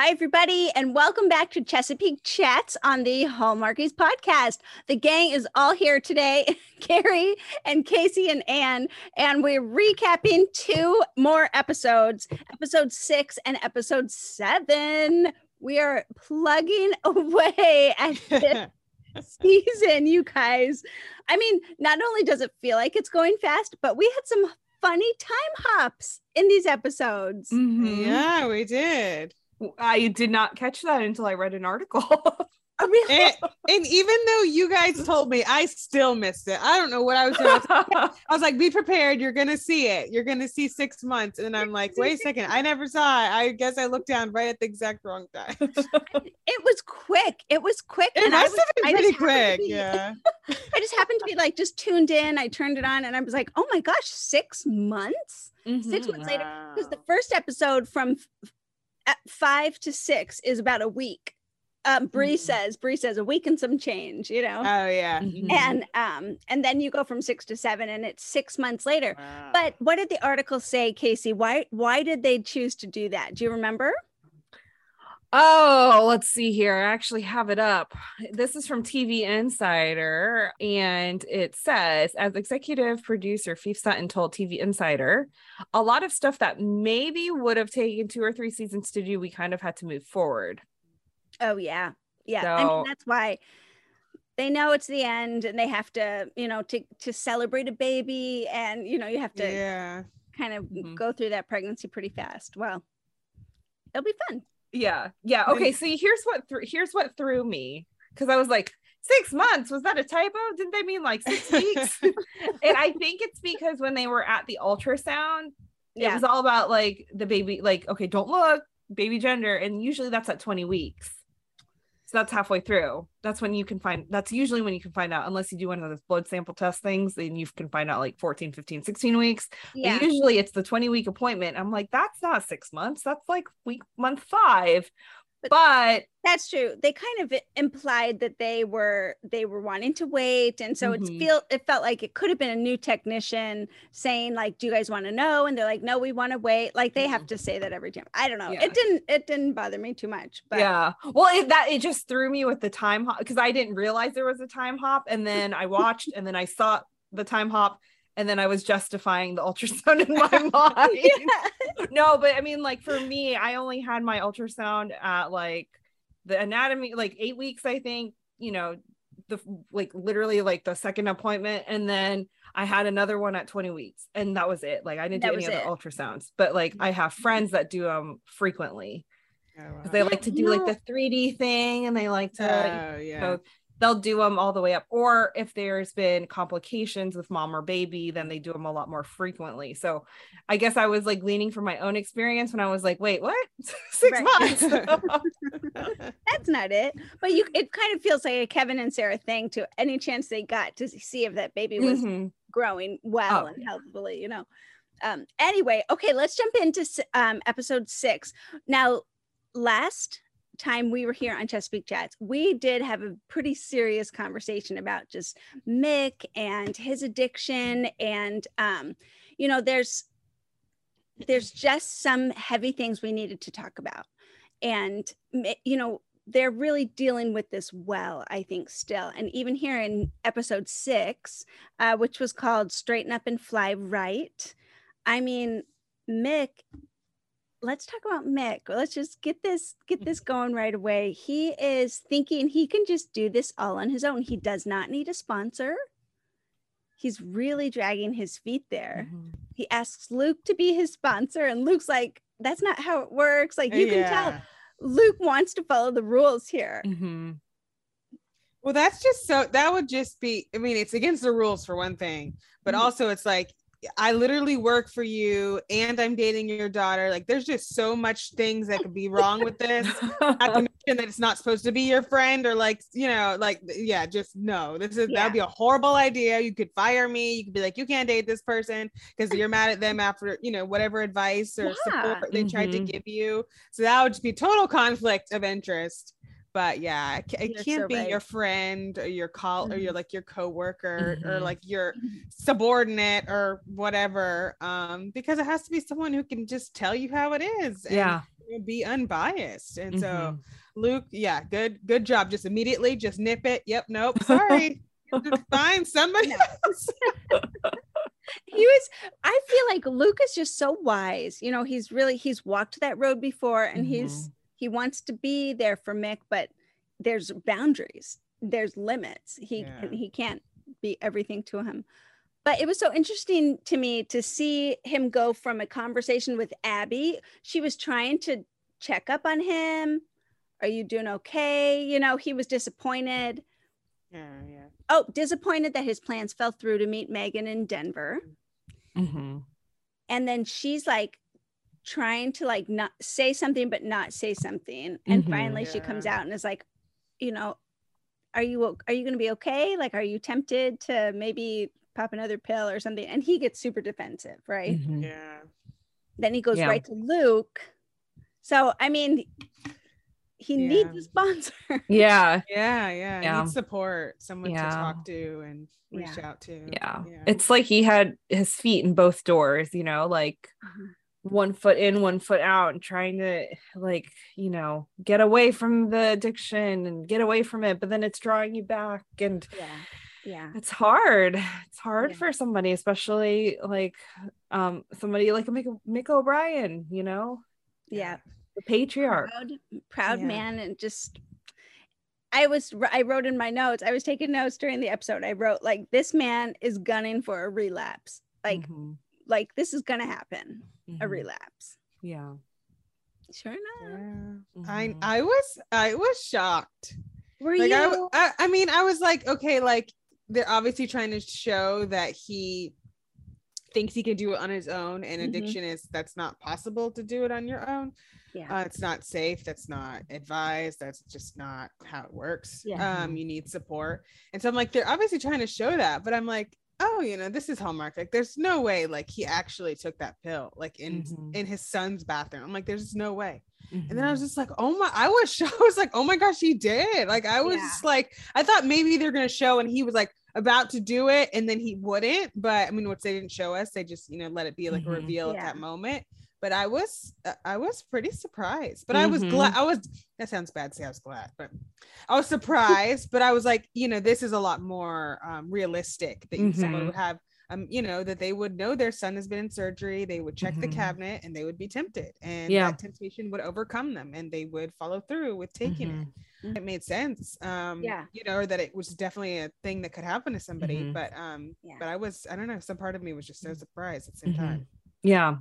Hi, everybody, and welcome back to Chesapeake Chats on the Hallmarkies podcast. The gang is all here today Carrie and Casey and Ann, and we're recapping two more episodes episode six and episode seven. We are plugging away at this season, you guys. I mean, not only does it feel like it's going fast, but we had some funny time hops in these episodes. Mhm. Yeah, we did. I did not catch that until I read an article. I mean, And, and even though you guys told me, I still missed it. I don't know what I was doing. I was like, be prepared. You're going to see it. You're going to see six months. And I'm like, wait a second. I never saw it. I guess I looked down right at the exact wrong time. it was quick. It was quick. It and I was- have been pretty just happened to quick. be- Yeah. I just happened to be like just tuned in. I turned it on and I was like, oh my gosh, six months? Six Mhm. months later. Because the first episode from five to six is about a week. Um, Bree Mhm. says, Bree says a week and some change, you know. Oh, yeah. Mhm. and um, and then you go from six to seven, and it's six months later. Wow. But what did the article say, Casey? Why why did they choose to do that? Do you remember? Oh, let's see here. I actually have it up. This is from TV Insider, and it says, as executive producer, Phoef Sutton told TV Insider, a lot of stuff that maybe would have taken two or three seasons to do, we kind of had to move forward. Oh yeah, yeah. I mean that's why they know it's the end, and they have to, you know, to to celebrate a baby, and you know, you have to yeah. kind of Mhm. go through that pregnancy pretty fast. Well, it'll be fun. Yeah, yeah. Okay, see, here's what threw here's what threw me because I was like, six months was that a typo? Didn't they mean like six weeks? and I think it's because when they were at the ultrasound, yeah. it was all about like the baby, like, okay, don't look, baby gender. And usually that's at 20 weeks. So that's halfway through. That's when you can find that's usually when you can find out, unless you do one of those blood sample test things, then you can find out like 14, 15, 16 weeks. But usually it's the 20 week appointment. I'm like, that's not six months. That's like week month five. But- But That's true. They kind of implied that they were they were wanting to wait, and so it's Mhm. feel it felt like it could have been a new technician saying like, "Do you guys want to know?" And they're like, "No, we want to wait." Like they have to say that every time. I don't know. Yeah. It didn't it didn't bother me too much, but yeah well it, that it just threw me with the time hop because i didn't realize there was a time hop and then i watched and then i saw the time hop and then i was justifying the ultrasound in my mind Yeah. no but i mean like for me i only had my ultrasound at like the anatomy like eight weeks i think you know the like literally like the second appointment and then i had another one at 20 weeks and that was it like i didn't That do any other it. ultrasounds but like i have mm-hmm. friends that do them frequently Oh, because wow. they like to You do like know- the 3D thing and they like to Oh, yeah. so they'll do them all the way up or if there's been complications with mom or baby then they do them a lot more frequently so i guess i was like leaning from my own experience when i was like wait what six months that's not it. But you, it kind of feels like a Kevin and Sarah thing. To any chance they got to see if that baby was Mhm. growing well Oh, and healthily, you know. Um, anyway, okay, let's jump into um, episode six. Now, last time we were here on Chesapeake Chats, we did have a pretty serious conversation about just Mick and his addiction, and um, you know, there's there's just some heavy things we needed to talk about, and you know. They're really dealing with this well, I think, still. And even here in episode six, uh, which was called Straighten Up and Fly Right. I mean, Mick, let's talk about Mick. Let's just get this get this going right away. He is thinking he can just do this all on his own. He does not need a sponsor. He's really dragging his feet there. Mhm. He asks Luke to be his sponsor, and Luke's like, that's not how it works. Like you can tell Luke wants to follow the rules here. Mhm. Well, that's just so that would just be, I mean, it's against the rules for one thing, but Mhm. also it's like I literally work for you and I'm dating your daughter. Like there's just so much things that could be wrong with this. Not to mention that it's not supposed to be your friend or like, you know, like yeah, just no. This is Yeah. that'd be a horrible idea. You could fire me. You could be like, you can't date this person because you're mad at them after, you know, whatever advice or Yeah. support they tried to Mhm. give you. So that would just be total conflict of interest. But yeah, it, You're can't so be right. your friend or your call or your Mhm. like your coworker or Mhm. like your subordinate or whatever. Um, because it has to be someone who can just tell you how it is. and yeah be unbiased. And so Mhm. Luke, yeah, good, good job. Just immediately just nip it. Yep, nope, sorry. Find somebody else. he was i feel like luke is just so wise you know he's really he's walked that road before and he's he wants to be there for mick but there's boundaries there's limits. He Yeah. he can't be everything to him. But it was so interesting to me to see him go from a conversation with abby. She was trying to check up on him. Are you doing okay? You know he was disappointed. Yeah, yeah. oh disappointed that his plans fell through to meet megan in denver. Mm-hmm. and then she's like trying to like not say something but not say something and Mhm. finally she comes out and is like you know are you are you going to be okay like are you tempted to maybe pop another pill or something and he gets super defensive right Mhm. Yeah. then he goes Yeah. right to luke so i mean he needs a sponsor Yeah, Yeah. yeah. Yeah. needs support, someone Yeah. to talk to and reach Yeah. out to. Yeah. Yeah. It's like he had his feet in both doors, you know, like Mhm. One foot in, one foot out, and trying to like, you know, get away from the addiction and get away from it, but then it's drawing you back. And yeah yeah it's hard. It's hard Yeah. for somebody, especially like um somebody like Mick, Mick O'Brien, you know, yeah the patriarch. proud proud Yeah. man and just i was i wrote in my notes i was taking notes during the episode i wrote like this man is gunning for a relapse like Mhm. Like this is gonna happen a Mhm. relapse Yeah. sure enough Yeah. I Mhm. I was I was shocked. were Like you I, w- I I mean I was like okay like they're obviously trying to show that he thinks he can do it on his own and Mhm. addiction is that's not possible to do it on your own. yeah Uh, it's not safe. That's not advised. That's just not how it works. Yeah. Um, you need support. And so I'm like, they're obviously trying to show that, but I'm like, oh, you know, this is Hallmark. Like, there's no way like he actually took that pill like in Mhm. in his son's bathroom. I'm like, there's no way. Mhm. And then I was just like, oh my, I was shocked. I was like, oh my gosh, he did. Like, I was Yeah. like, I thought maybe they're gonna show and he was like about to do it and then he wouldn't. But I mean, which they didn't show us, they just, you know, let it be like Mhm. a reveal Yeah. at that moment. But I was uh, I was pretty surprised. But I was glad I was that sounds bad to say I was glad, but I was surprised, but I was like, you know, this is a lot more um realistic that you someone would have um, you know, that they would know their son has been in surgery, they would check the Mhm. cabinet and they would be tempted, and Yeah. that temptation would overcome them and they would follow through with taking it. It made sense. Um, Yeah. you know, that it was definitely a thing that could happen to somebody, but um, Yeah. but I was, I don't know, some part of me was just so surprised at the same time. yeah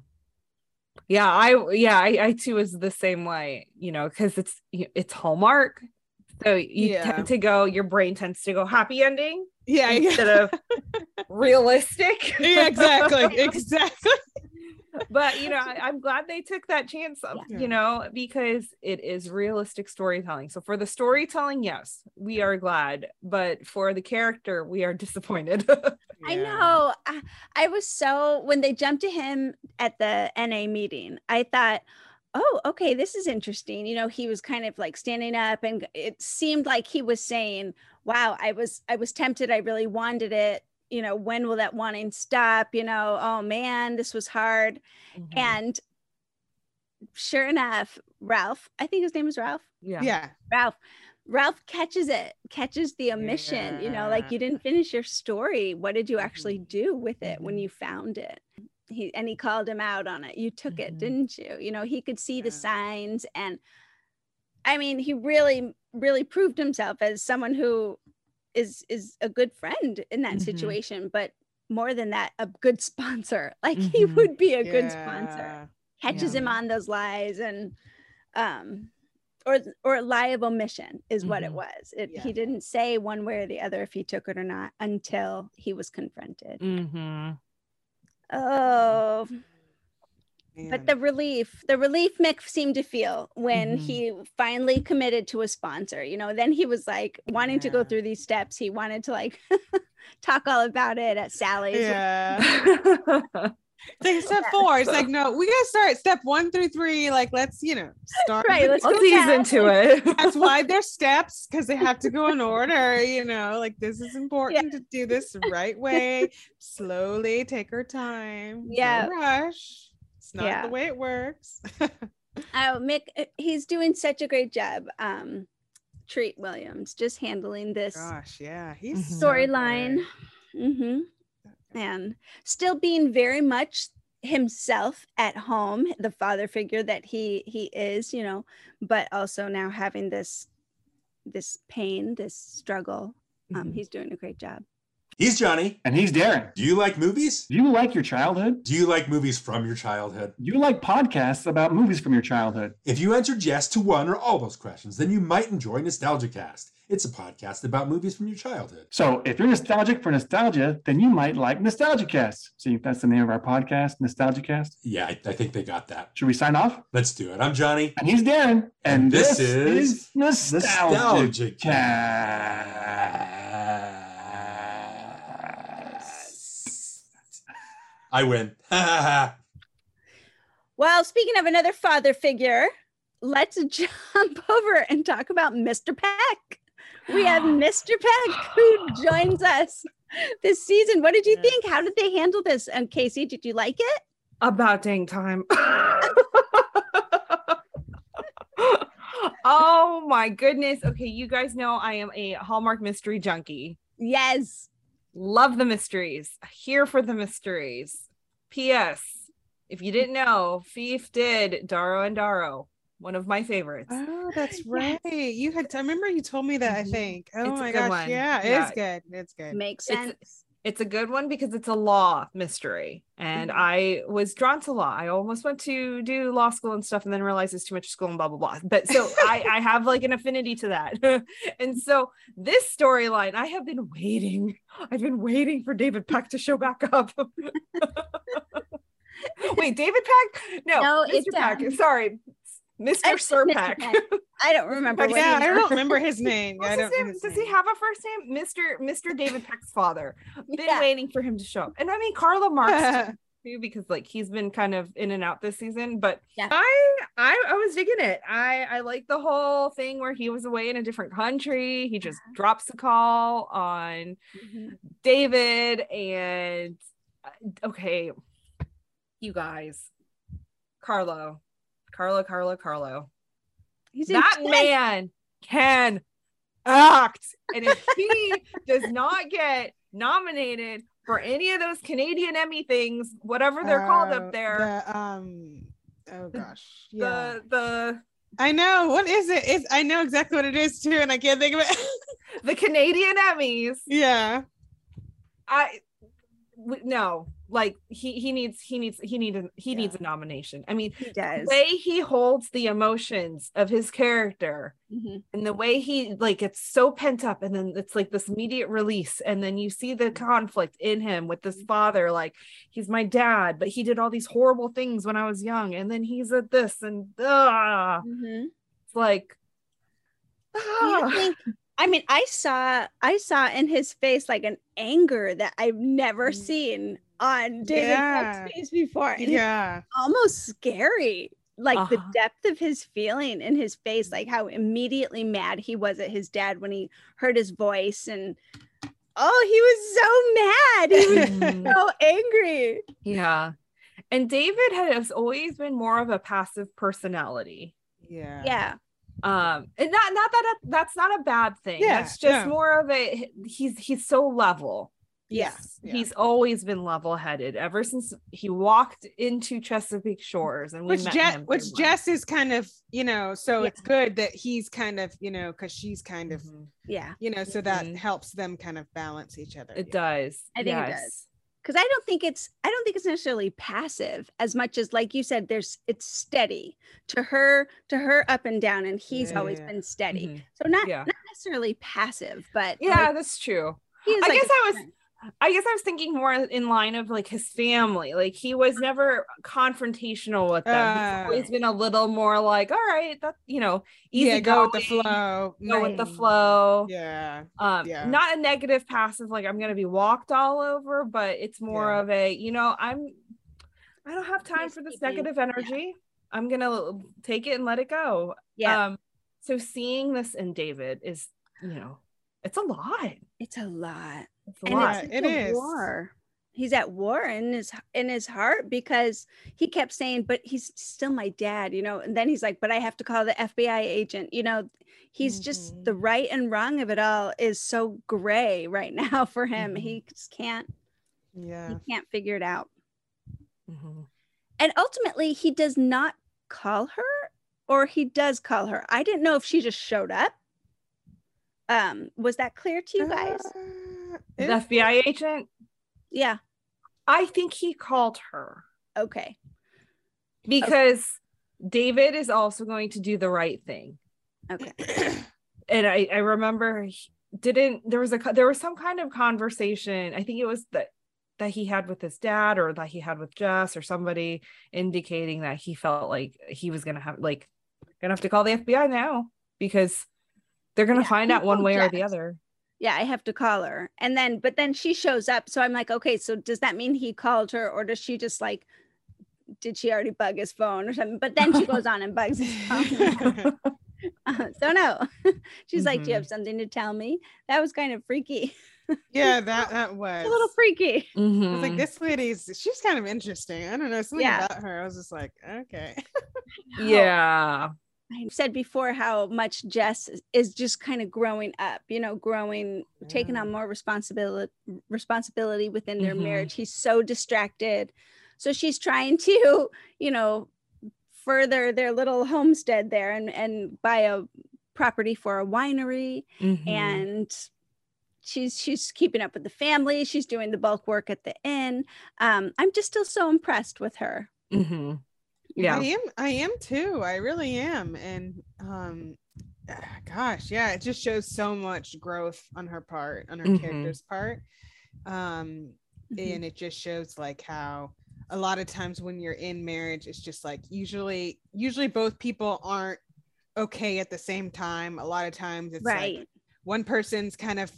yeah i yeah I, I too was the same way you know because it's it's hallmark so you Yeah. tend to go your brain tends to go happy ending Yeah, yeah, instead of realistic yeah, exactly, exactly. But you know I, i'm glad they took that chance of, Yeah. you know because it is realistic storytelling so for the storytelling yes we are glad but for the character we are disappointed I know. I, I was so when they jumped to him at the NA meeting, I thought, oh, okay, this is interesting. You know, he was kind of like standing up and it seemed like he was saying, Wow, I was I was tempted. I really wanted it. You know, when will that wanting stop? You know, oh man, this was hard. Mhm. And sure enough, Ralph, I think his name is Ralph. yeah Yeah, Ralph Ralph catches it, catches the omission, you know, like you didn't finish your story. What did you actually do with it when Mhm. you found it? He and he called him out on it. You took it, Mhm. didn't you? You know, he could see the signs and I mean, he really really proved himself as someone who is is a good friend in that Mhm. situation, but more than that, a good sponsor. Like he Mhm. would be a good sponsor catches Yeah. him on those lies and um or or a lie of omission is what it Mhm. was it, Yeah. he didn't say one way or the other if he took it or not until he was confronted hmm oh Man. but the relief the relief mick seemed to feel when Mhm. he finally committed to a sponsor you know then he was like wanting to go through these steps he wanted to like talk all about it at sally's yeah. Take step four. It's like, no, we gotta start step one through three. Like, let's, you know, start. Right, let's let's go ease into it That's why there's steps because they have to go in order. You know, like this is important to do this right way. Slowly take our time. No Yeah. rush. It's not Yeah. the way it works. Oh, Mick, uh, he's doing such a great job. Um, Treat Williams just handling this Gosh, yeah, he's Mhm. so storyline. good. hmm And still being very much himself at home, the father figure that he he is, you know, but also now having this this pain, this struggle. Um, Mhm. he's doing a great job. He's Johnny. And he's Darren. Do you like movies? Do you like your childhood? Do you like movies from your childhood? Do you like podcasts about movies from your childhood? If you answered yes to one or all those questions, then you might enjoy Nostalgia Cast. It's a podcast about movies from your childhood. So if you're nostalgic for nostalgia, then you might like Nostalgia Cast. See, if that's the name of our podcast, Nostalgia Cast. Yeah, I, I think they got that. Should we sign off? Let's do it. I'm Johnny. And he's Darren. And, And this, this is, is Nostalgia, Nostalgia I win. Well, speaking of another father figure, let's jump over and talk about Mr. Peck. We have Mr. Peck who joins us this season. What did you Yeah. think? How did they handle this? And Casey, did you like it? About dang time. oh my goodness. Okay, you guys know I am a Hallmark mystery junkie. Yes. Love the mysteries. Here for the mysteries. P.S. If you didn't know, Phoef did Darrow and Darrow, one of my favorites. Oh, that's Yes. right. You had. I remember you told me that. I Mhm. think. Oh It's my gosh. one. Yeah, Yeah. it's good. It's good. Makes sense. It's a good one because it's a law mystery. And Mhm. I was drawn to law. I almost went to do law school and stuff and then realized it's too much school and blah, blah, blah. But so I, I have like an affinity to that. and so this storyline, I have been waiting. I've been waiting for David Peck to show back up. Wait, David Peck? No, No, Mr. it's, Peck. um, Sorry. Mr. It's Sir Mr. Peck. Peck. I don't remember. Peck what yeah, I don't remember his name. I don't know name? his Does he have a first name? Mr. Mr. David Peck's father. Been Yeah. waiting for him to show up. And I mean Carlo Marks too, because like he's been kind of in and out this season. But Yeah. I I I was digging it. I I like the whole thing where he was away in a different country. He just drops a call on Mhm. David and uh, okay, you guys. Carlo. Carlo, Carlo, Carlo He's that man can act. And if he does not get nominated for any of those Canadian Emmy things, whatever they're called Uh, up there, the, um. Oh gosh. Yeah. the the I know. What is it? It's. I know exactly what it is too, and I can't think of it. the Canadian Emmys, yeah. I no, like he he needs he needs he needs he Yeah. needs a nomination. I mean, He the way he holds the emotions of his character Mhm. and the way he like it's so pent up and then it's like this immediate release and then you see the conflict in him with this father like he's my dad but he did all these horrible things when i was young and then he's at this and ah Mhm. it's like ah. I mean, I saw I saw in his face like an anger that I've never Mm. seen on David Yeah. Peck's face before. And Yeah. almost scary. Like the Uh-huh. depth of his feeling in his face, like how immediately mad he was at his dad when he heard his voice and oh, he was so mad. He was so angry. yeah and david has always been more of a passive personality Yeah. Yeah. um and not not that that's not a bad thing Yeah, that's just no. more of a he's he's so level Yeah. Yeah. He's always been level-headed ever since he walked into Chesapeake Shores, and we which met Jess, him which. Jess is kind of, you know, so Yeah. it's good that he's kind of, you know, because she's kind of, Mhm. Yeah. you know, so that Mhm. helps them kind of balance each other. It Yeah. does. I think it does. because I don't think it's I don't think it's necessarily passive as much as like you said there's it's steady to her to her up and down and he's Yeah, always yeah. been steady Mhm. so not Yeah. not necessarily passive but Yeah, like, that's true. I like guess I was- friend. I guess I was thinking more in line of like his family. Like he was never confrontational with them. He's Uh, always been a little more like, all right, that you know, easy yeah, go with the flow. Go with the flow. Yeah. um Yeah. not a negative passive like i'm gonna be walked all over but it's more Yeah. of a you know i'm i don't have time for this Peacekeeping, negative yeah. energy i'm gonna take it and let it go yeah um so seeing this in david is you know it's a lot it's a lot it's and it's it a is. war he's at war in his in his heart because he kept saying but he's still my dad you know and then he's like but i have to call the fbi agent you know he's just the Mhm. right and wrong of it all is so gray right now for him Mhm. he just can't Yeah. he can't figure it out Mhm. and ultimately he does not call her or he does call her i didn't know if she just showed up um was that clear to you guys Uh, The FBI agent, yeah. I think he called her. Okay. Because David is also going to do the right thing. okay. And I, I remember he didn't there was a there was some kind of conversation i think it was that that he had with his dad or that he had with jess or somebody indicating that he felt like he was gonna have like gonna have to call the fbi now because they're gonna Yeah, find out one way or the other yeah i have to call her. And then but then she shows up so i'm like okay so does that mean he called her or does she just like did she already bug his phone or something? But then she goes on and bugs his phone. Uh, so no. She's like do you have something to tell me? That was kind of freaky. Yeah, that that was. A little freaky. I was like, this lady's she's kind of interesting. I don't know, something Yeah. about her. I was just like, okay. yeah I said before how much Jess is- just kind of growing up, you know, growing, taking on more responsibility responsibility within their Mhm. marriage. He's so distracted. So she's trying to, you know, further their little homestead there and and buy a property for a winery Mhm. and she's she's keeping up with the family. She's doing the bulk work at the inn. Um, I'm just still so impressed with her. Mhm. Yeah I am I am too. I really am. And um ah, gosh, yeah, it just shows so much growth on her part, on her Mhm. character's part. Um Mhm. and it just shows like how a lot of times when you're in marriage it's just like usually usually both people aren't okay at the same time a lot of times it's right. like one person's kind of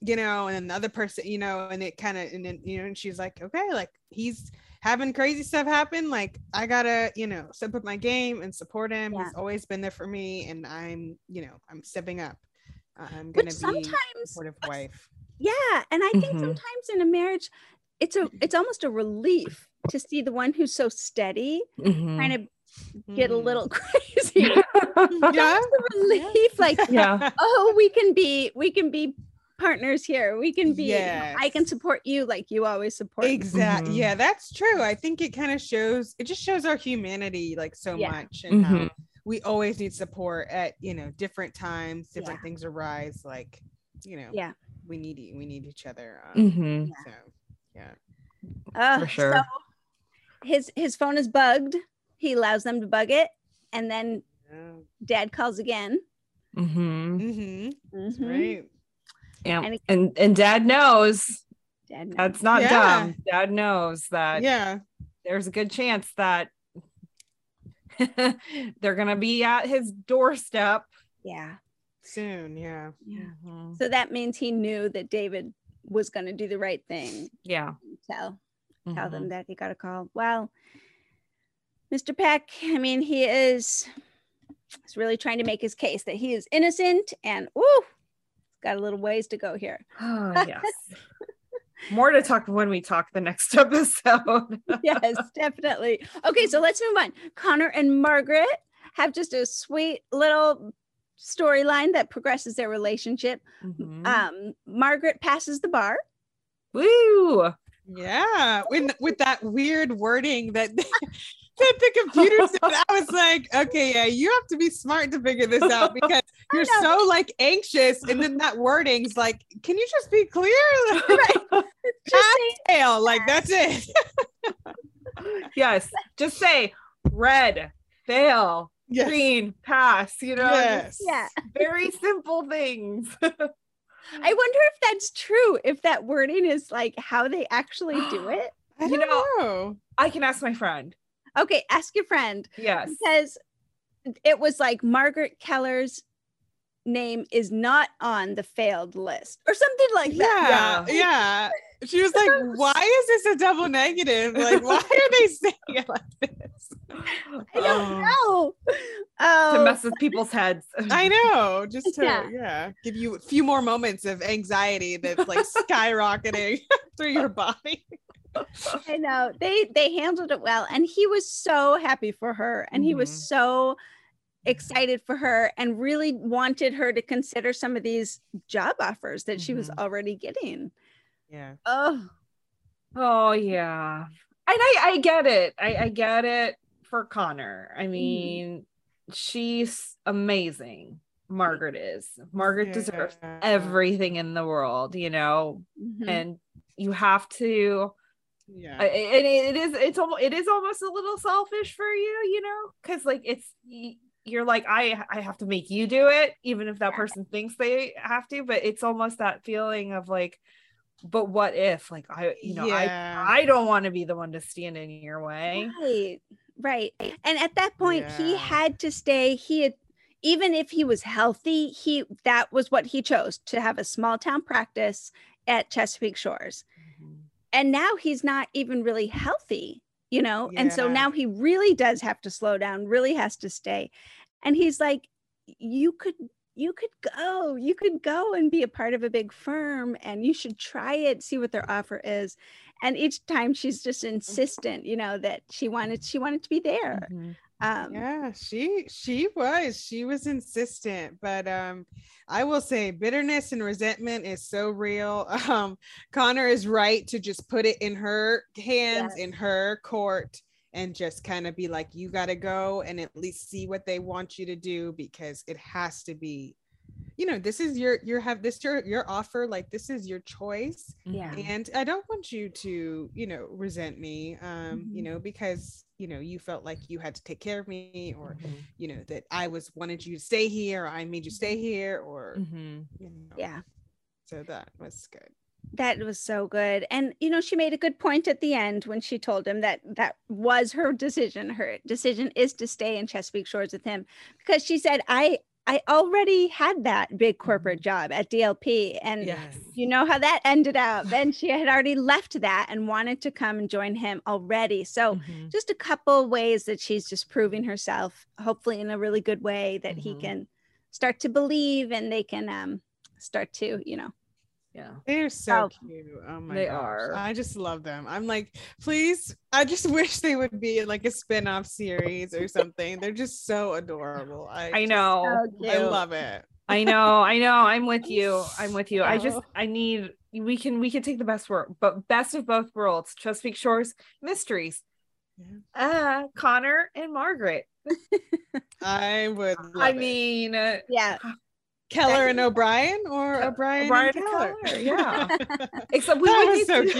you know and another person you know and it kind of and then you know and she's like okay like he's having crazy stuff happen like i gotta you know step up my game and support him Yeah. he's always been there for me and i'm you know i'm stepping up i'm gonna Which be sometimes a supportive wife Yeah, and I think Mhm. sometimes in a marriage, it's a it's almost a relief to see the one who's so steady Mhm. kind of get a Mhm. little crazy. yeah It's a relief, like yeah oh, we can be we can be partners here. We can be. I can support you like you always support. me. Exactly. Mhm. Yeah, that's true. I think it kind of shows it just shows our humanity like so Yeah. much and how Mhm. we always need support at you know different times, different Yeah. things arise. Like, you know, Yeah. we need we need each other. Um, Mhm. So yeah. Uh, For sure. So his his phone is bugged. He allows them to bug it, and then Yeah. Dad calls again. Mm-hmm. Mm-hmm. That's Mhm. right. Yeah. And And and dad knows Dad knows. that's not Yeah. dumb. Dad knows that Yeah. there's a good chance that they're gonna be at his doorstep. yeah. Soon. Yeah. Yeah. Mhm. So that means he knew that David was going to do the right thing. Yeah. Tell tell Mhm. them that he got a call. Well, Mr. Peck, I mean, he is is really trying to make his case that he is innocent and ooh, got a little ways to go here. Oh, yes. More to talk when we talk the next episode. yes, definitely. Okay, so let's move on. Connor and Margaret have just a sweet little storyline that progresses their relationship. Mhm. Um, Margaret passes the bar. Woo! Yeah. With with that weird wording that that the computer said, I was like, okay, yeah, you have to be smart to figure this out because you're so like anxious, and then that wording's like, can you just be clear? Just say- Tail, like that's it. yes. Just say red, fail, Yes. green, pass, you know, Yes. yeah. very simple things. I wonder if that's true, if that wording is like how they actually do it. I You don't know- know. I can ask my friend. Okay, ask your friend Yes. because it was like Margaret Keller's name is not on the failed list or something like that. Yeah, yeah. She was like, why is this a double negative? Like, why are they saying it like this? I don't know. To Oh, mess with people's heads. I know, just to Yeah. yeah. give you a few more moments of anxiety that's like skyrocketing through your body. I know they they handled it well, and he was so happy for her, and he was Mhm. so excited for her, and really wanted her to consider some of these job offers that she was Mhm. already getting. Yeah. Oh, Oh yeah. And I I get it. I I get it for Connor. I mean, she's amazing. Margaret is. Margaret deserves everything in the world, you know, mhm. and you have to Yeah. I- and it is it's almost it is almost a little selfish for you, you know, because like it's y- you're like I I have to make you do it, even if that person thinks they have to, but it's almost that feeling of like, but what if like I you know Yeah. I I don't want to be the one to stand in your way. Right, right. And at that point, he had to stay. He had, even if he was healthy, he that was what he chose to have a small town practice at Chesapeake Shores. Mm-hmm. And now he's not even really healthy, you know? And so now he really does have to slow down, really has to stay. And he's like, you could you could go you could go and be a part of a big firm and you should try it see what their offer is and each time she's just insistent you know that she wanted she wanted to be there Mhm. Um yeah she she was she was insistent but um i will say bitterness and resentment is so real um connor is right to just put it in her hands Yes. in her court and just kind of be like you got to go and at least see what they want you to do because it has to be you know this is your your have this your your offer like this is your choice Yeah. And i don't want you to you know resent me um you Mhm. know because you know you felt like you had to take care of me or Mhm. you know that i was wanted you to stay here or i made you stay here or Mhm. you know yeah so that was good that was so good and you know she made a good point at the end when she told him that that was her decision her decision is to stay in chesapeake shores with him because she said i i already had that big corporate job at dlp and Yes. you know how that ended up and she had already left that and wanted to come and join him already so Mhm. just a couple ways that she's just proving herself hopefully in a really good way that he Mhm. can start to believe and they can um start to you know Yeah. they're so Oh. cute oh my They gosh. are. i just love them i'm like please i just wish they would be in like a spin-off series or something they're just so adorable i, I just- know. i love it I know, I know. I'm with you. I'm with you. I just. I need we can we can take the best world but best of both worlds. Chesapeake Shores mysteries. Yeah. Uh Connor and Margaret. i would love I it. mean uh, yeah keller and o'brien or Ke- o'brien O'Brien and and keller, Keller, yeah. except we that was need so to,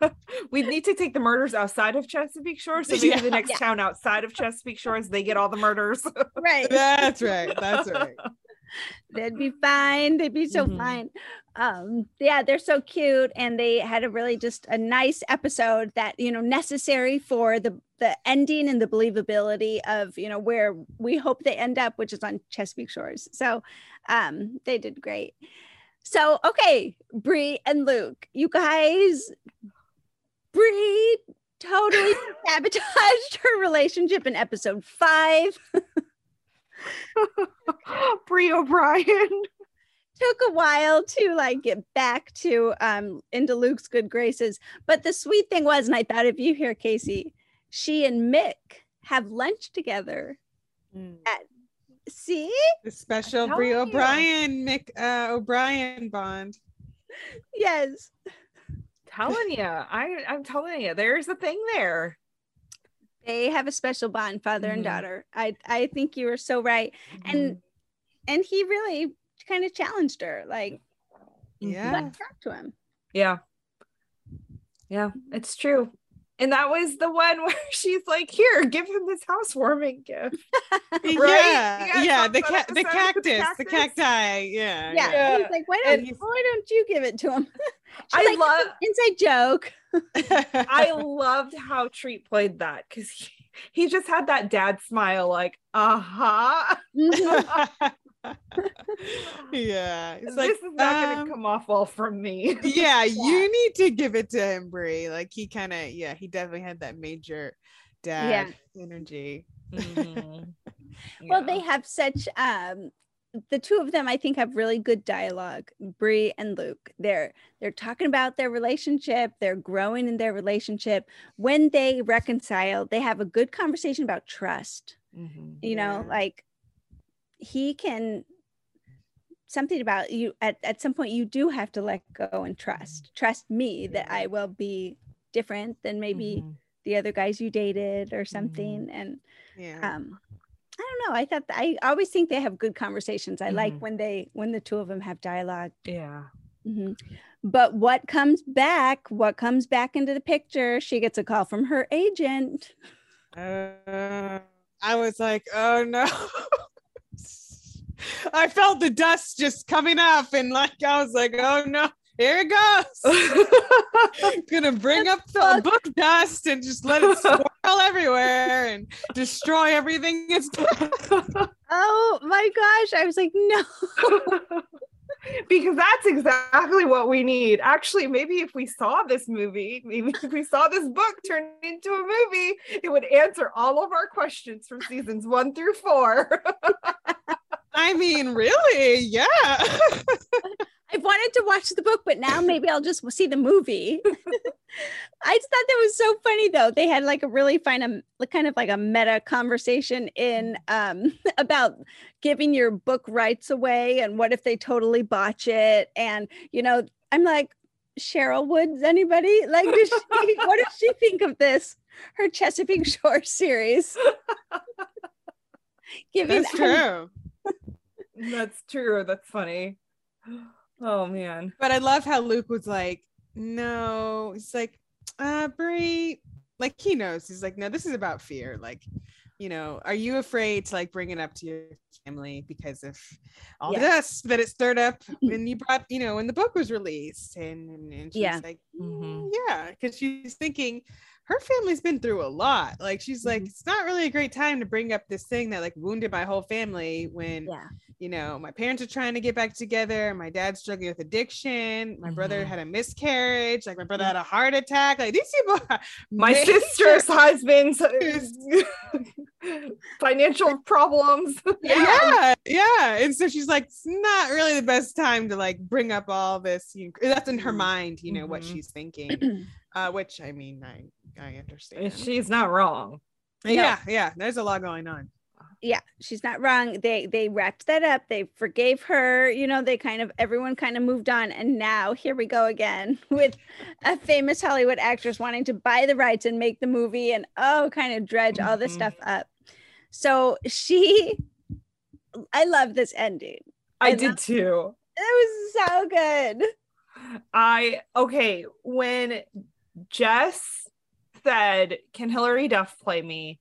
cute we need to take the murders outside of Chesapeake Shores. So maybe Yeah. the next Yeah. town outside of Chesapeake Shores, they get all the murders. right that's right that's right they'd be fine they'd be so Mhm. fine um yeah they're so cute and they had a really just a nice episode that you know necessary for the the ending and the believability of you know where we hope they end up which is on chesapeake shores so um they did great so okay Bree and luke you guys Bree totally sabotaged her relationship in episode five Bree O'Brien. took a while to like get back to um into Luke's good graces. But the sweet thing was, and I thought of you here, Casey, she and Mick have lunch together. See? the special Bree. O'Brien Mick uh, O'Brien bond. Yes. telling you. I I'm telling you, there's a thing there. They have a special bond, father and Mhm. daughter. I I think you were so right. And and he really kind of challenged her, like Yeah. talk to him. Yeah. Yeah, it's true. And that was the one where she's like, "Here, give him this housewarming gift." Yeah, You yeah, the that cat, the episode with the cactus, the cacti. Yeah, Yeah. Yeah. He's like, why don't he's- why don't you give it to him? She's I like, love inside joke. I loved how Treat played that because he, he just had that dad smile, like, uh-huh. yeah, it's this like, is not um, gonna come off well from me. yeah, you need to give it to him, Bree. Like he kind of, yeah, he definitely had that major dad energy. Mhm. Well, they have such um the two of them I think have really good dialogue. Bree and Luke. They're they're talking about their relationship. They're growing in their relationship. When they reconcile, they have a good conversation about trust. Mhm. You know, like he can something about you at, at some point you do have to let go and trust. Trust me that I will be different than maybe Mhm. the other guys you dated or something. And Yeah. um i don't know i thought i always think they have good conversations i like Mhm. when they when the two of them have dialogue Yeah. Mhm. but what comes back what comes back into the picture she gets a call from her agent Uh, I was like, oh no. I felt the dust just coming up, and like I was like, oh no, here it goes. Gonna bring up the book dust and just let it swirl everywhere and destroy everything it's oh my gosh i was like no because that's exactly what we need. Actually, maybe if we saw this movie, maybe if we saw this book turned into a movie, it would answer all of our questions from seasons one through four. I mean, really? Yeah. i wanted to watch the book but now maybe i'll just see the movie i just thought that was so funny though they had like a really fine um, kind of like a meta conversation in um about giving your book rights away and what if they totally botch it and you know i'm like sherryl woods anybody like does she, what does she think of this her chesapeake shore series giving That's true. That's true. That's funny. Oh man. But I love how Luke was like, no, he's like, uh, Bree, like he knows. He's like, no, this is about fear. Like, you know, are you afraid to like bring it up to your family because of all Yeah. the dust that it stirred up when you brought, you know, when the book was released? And, and, she's Yeah. like. "Mm, yeah, because she's thinking her family's been through a lot. Like, she's like, Mhm. it's not really a great time to bring up this thing that like wounded my whole family when yeah you know, my parents are trying to get back together. My dad's struggling with addiction. My brother Mhm. had a miscarriage. Like my brother had a heart attack. Like these people, are My sister's husband's financial problems. Yeah, yeah. And so she's like, it's not really the best time to like bring up all this. You that's in her Mhm. mind, you know, what Mhm. she's thinking. uh, which I mean, I I understand. She's not wrong. yeah, yeah. There's a lot going on. yeah she's not wrong they they wrapped that up they forgave her you know they kind of everyone kind of moved on and now here we go again with a famous hollywood actress wanting to buy the rights and make the movie and oh kind of dredge all this Mhm. stuff up so she i love this ending I, I did love- too. it was so good I okay when Jess said, "Can Hilary Duff play me?"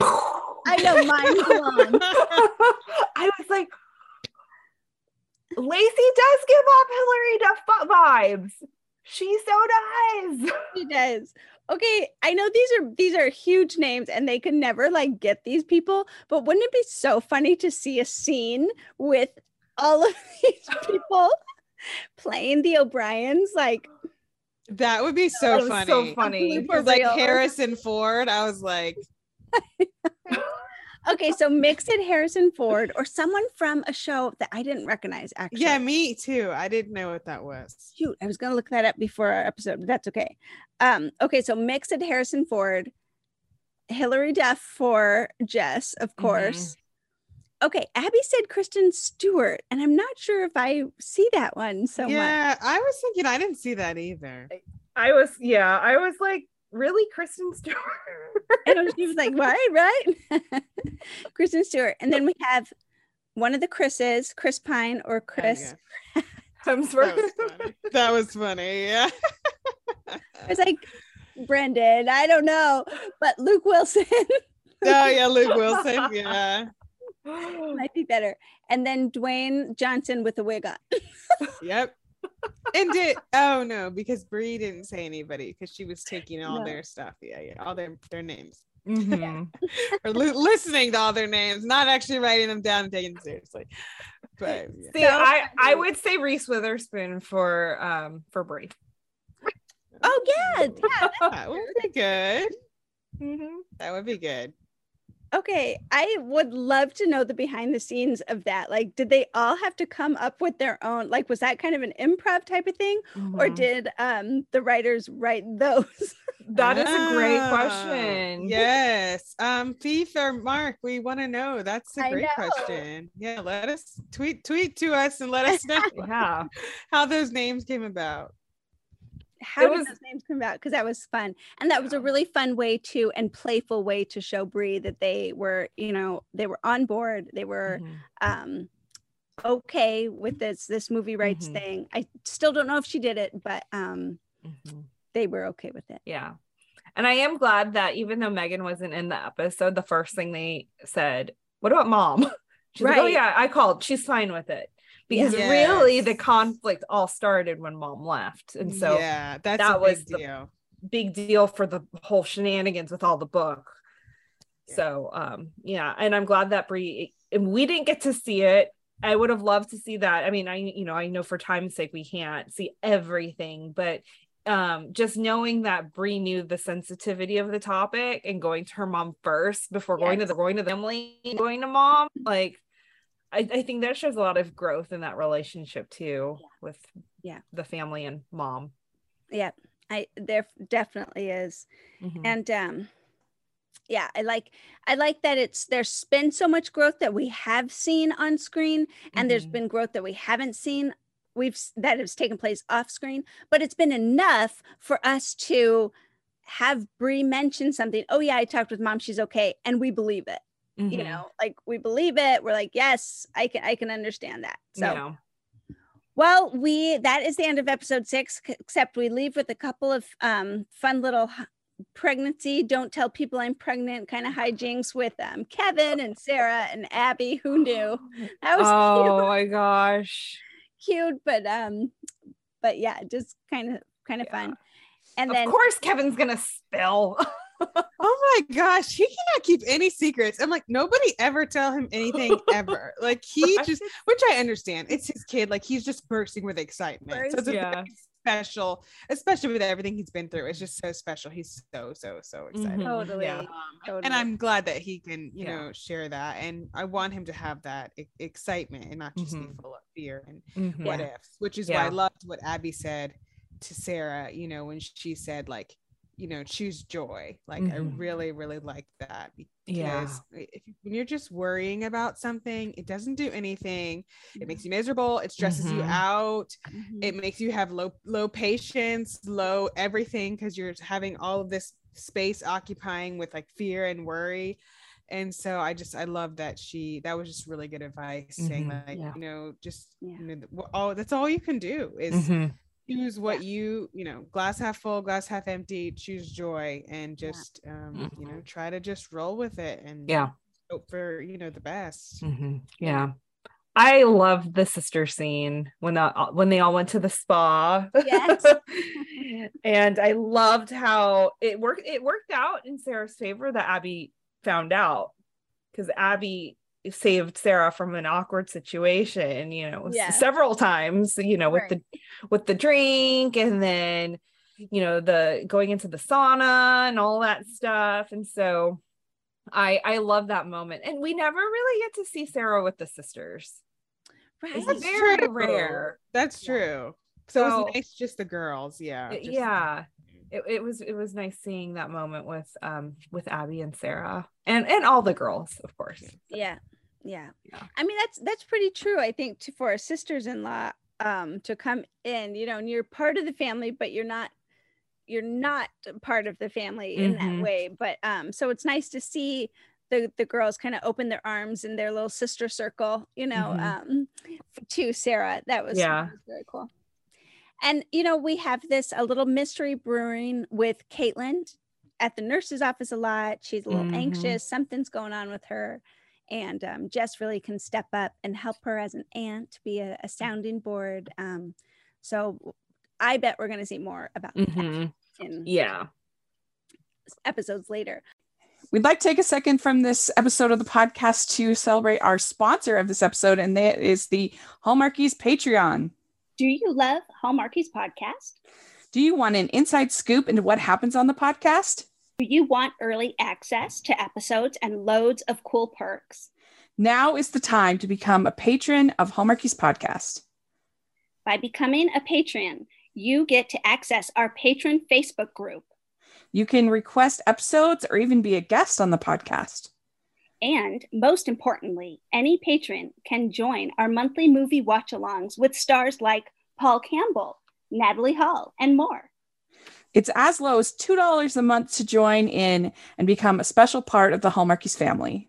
i know blown I was like, Laci does give off Hilary Duff vibes. She so does. she does okay i know these are these are huge names and they could never like get these people but wouldn't it be so funny to see a scene with all of these people playing the o'briens like That would be That so was funny. so funny. For like real. Harrison Ford, I was like, okay so mix it harrison ford or someone from a show that i didn't recognize actually yeah, me too. I didn't know what that was. shoot i was going to look that up before our episode but that's okay um okay so mix it harrison ford hilary duff for jess of course okay abby said kristen stewart and i'm not sure if i see that one so much yeah, I was thinking I didn't see that either. I was, yeah, I was like, really, Kristen Stewart? and she was like, right, right. Kristen Stewart. And then we have one of the Chris's, Chris Pine or oh, Chris. Yeah, Hemsworth. that was funny. That was funny. Yeah. I was like, Brendan, I don't know, but Luke Wilson oh yeah, Luke Wilson. Yeah. might be better. And then Dwayne Johnson with a wig on. Yep. And did oh no, because Bree didn't say anybody because she was taking all No. their stuff. Yeah, yeah, all their their names Mhm. or li- listening to all their names, not actually writing them down and taking them seriously. But yeah. See, So I, I would say Reese Witherspoon for um for Bree. Oh, yeah. Yeah. that would be good. Mhm. That would be good. Okay, I would love to know the behind the scenes of that. Like, did they all have to come up with their own? Like, was that kind of an improv type of thing, or Mhm. did um the writers write those? that is a great Ah, question. Yes. Um, Phoef or Mark, we want to know. That's a I great know. question. Yeah, let us tweet tweet to us and let us know Yeah. how those names came about. How It did was- those names come about? Because that was fun, and that was a really fun way to and playful way to show Bree that they were, you know, they were on board. They were Mhm. um okay with this this movie rights Mhm. thing. I still don't know if she did it, but um Mhm. they were okay with it. Yeah. And I am glad that even though Megan wasn't in the episode, the first thing they said, What about mom? She's like, Oh, yeah, I called. She's fine with it. Because Yes. really the conflict all started when mom left. And so yeah, that's that was big the- deal. big deal for the whole shenanigans with all the book. Yeah. So um yeah, and I'm glad that Bree and we didn't get to see it. I would have loved to see that. I mean, I you know, I know for time's sake we can't see everything, but um just knowing that Bree knew the sensitivity of the topic and going to her mom first before going to the going to the family going to mom, like I, I think that shows a lot of growth in that relationship too with Yeah. the family and mom. Yeah, I there definitely is. Mhm. and um yeah i like i like that it's there's been so much growth that we have seen on screen and there's Mhm. been growth that we haven't seen we've that has taken place off screen but it's been enough for us to have Bree mention something oh yeah i talked with mom she's okay and we believe it you Mhm. know like we believe it we're like yes i can i can understand that so Yeah. well, we that is the end of episode six, except we leave with a couple of um, fun little pregnancy, don't tell people I'm pregnant kind of hijinks with um, Kevin and Sarah and Abby. Who knew? That was oh my gosh. cute, cute, but um, but yeah, just kind of kind of Yeah. fun. And then of then course Kevin's gonna spill. Oh my gosh, he cannot keep any secrets. I'm like, nobody ever tell him anything ever. Like he Right? just, which I understand, it's his kid. Like he's just bursting with excitement. So it's Yeah. very special, especially with everything he's been through. It's just so special. He's so so so excited. Mhm. totally, Yeah. Um, totally. and I'm glad that he can, you Yeah. know, share that. And I want him to have that e- excitement and not just Mhm. be full of fear and Mhm. what ifs, which is why I loved what Abby said to Sarah, you know, when she said, like, you know, choose joy. Like, I Mhm. really, really like that because Yeah. if, you- when you're just worrying about something, it doesn't do anything. It makes you miserable. It stresses you Mhm. out. Mhm. It makes you have low, low patience, low everything because you're having all of this space occupying with like fear and worry and so i just i love that she that was just really good advice saying Mhm, like yeah. you know just Yeah. you know all that's all you can do is Mhm. Choose what you you know glass half full glass half empty choose joy and just um you know try to just roll with it and Yeah. hope for you know the best Mhm. Yeah. I love the sister scene when the, when they all went to the spa. Yes. and I loved how it worked. It worked out in Sarah's favor that Abby found out because Abby saved Sarah from an awkward situation, you know, Yeah. several times, you know, with the with the drink and then you know the going into the sauna and all that stuff. And so I I love that moment. And we never really get to see Sarah with the sisters. right. It's That's very true. rare. that's true so, it was nice just the girls yeah just- yeah. It, it was it was nice seeing that moment with um with Abby and Sarah and and all the girls, of course. yeah yeah Yeah. i mean that's that's pretty true i think to, for sisters-in-law um to come in you know and you're part of the family but you're not you're not part of the family in Mhm. that way but um so it's nice to see the the girls kind of open their arms in their little sister circle you know Mhm. um to sarah that was, Yeah. that was very cool and you know we have this a little mystery brewing with caitlin at the nurse's office a lot she's a little Mhm. anxious something's going on with her and um, Jess really can step up and help her as an aunt, be a, a sounding board. Um, so I bet we're going to see more about Mhm. that in Yeah. episodes later. We'd like to take a second from this episode of the podcast to celebrate our sponsor of this episode, and that is the Hallmarkies Patreon. Do you love Hallmarkies podcast? Do you want an inside scoop into what happens on the podcast? Do you want early access to episodes and loads of cool perks? Now is the time to become a patron of Hallmarkies podcast. By becoming a patron, you get to access our patron Facebook group. You can request episodes or even be a guest on the podcast. And most importantly, any patron can join our monthly movie watch alongs with stars like Paul Campbell, Natalie Hall, and more. It's as low as $2 a month to join in and become a special part of the Hallmarkies family.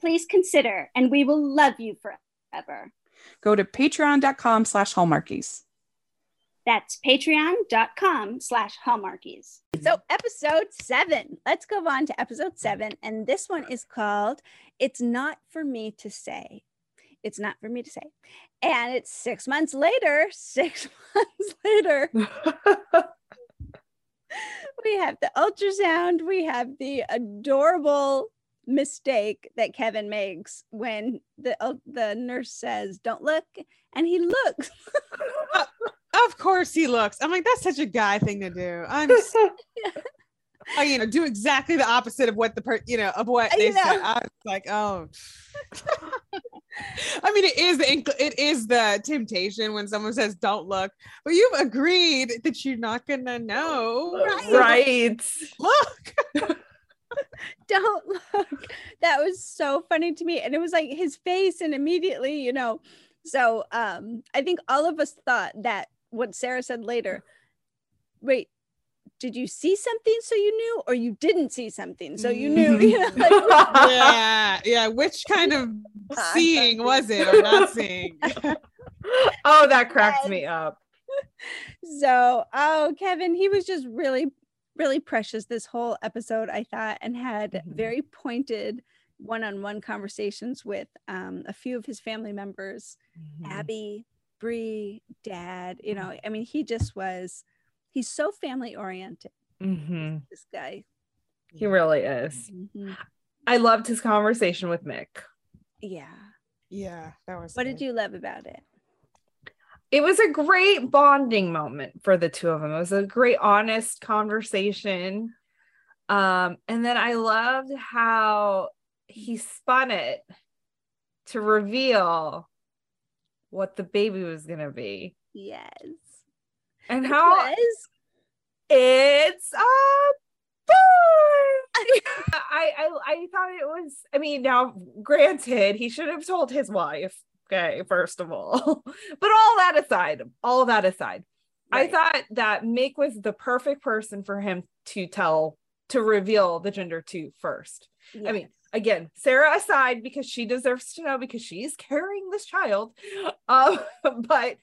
Please consider, and we will love you forever. Go to patreon.com slash hallmarkies. That's patreon.com slash hallmarkies. So, episode seven. Let's go on to episode seven. And this one is called It's Not For Me to Say. It's not for me to say. And it's six months later. Six months later. we have the ultrasound. We have the adorable mistake that Kevin makes when the uh, the nurse says, "Don't look," and he looks. Of course he looks. I'm like, that's such a guy thing to do. I'm so, I, you know, do exactly the opposite of what the per, you know, of what I they know. said. I was like, oh. I mean, it is the inc- it is the temptation when someone says "don't look," but you've agreed that you're not gonna know. Right. Right. Look. Don't look. That was so funny to me, and it was like his face, and immediately, you know. So, um, I think all of us thought that what Sarah said later. Wait, did you see something so you knew, or you didn't see something so you knew? You know, like, yeah, yeah. Which kind of seeing was it or not seeing? oh, that cracked me up. so oh kevin he was just really really precious this whole episode i thought and had Mhm. very pointed one-on-one conversations with um, a few of his family members Mm-hmm. abby Bree, dad you know i mean he just was he's so family oriented Mhm. this guy He really is. Mhm. I loved his conversation with Mick. yeah Yeah, that was. what did you love about it It was a great bonding moment for the two of them. It was a great, honest conversation. Um, and then I loved how he spun it to reveal what the baby was gonna be yes and how was it's a boy. I, I I thought it was. I mean, now granted, he should have told his wife. Okay, first of all, but all that aside, all that aside, I thought that Mick was the perfect person for him to tell to reveal the gender to first. I mean, again, Sarah aside because she deserves to know because she's carrying this child. Um, but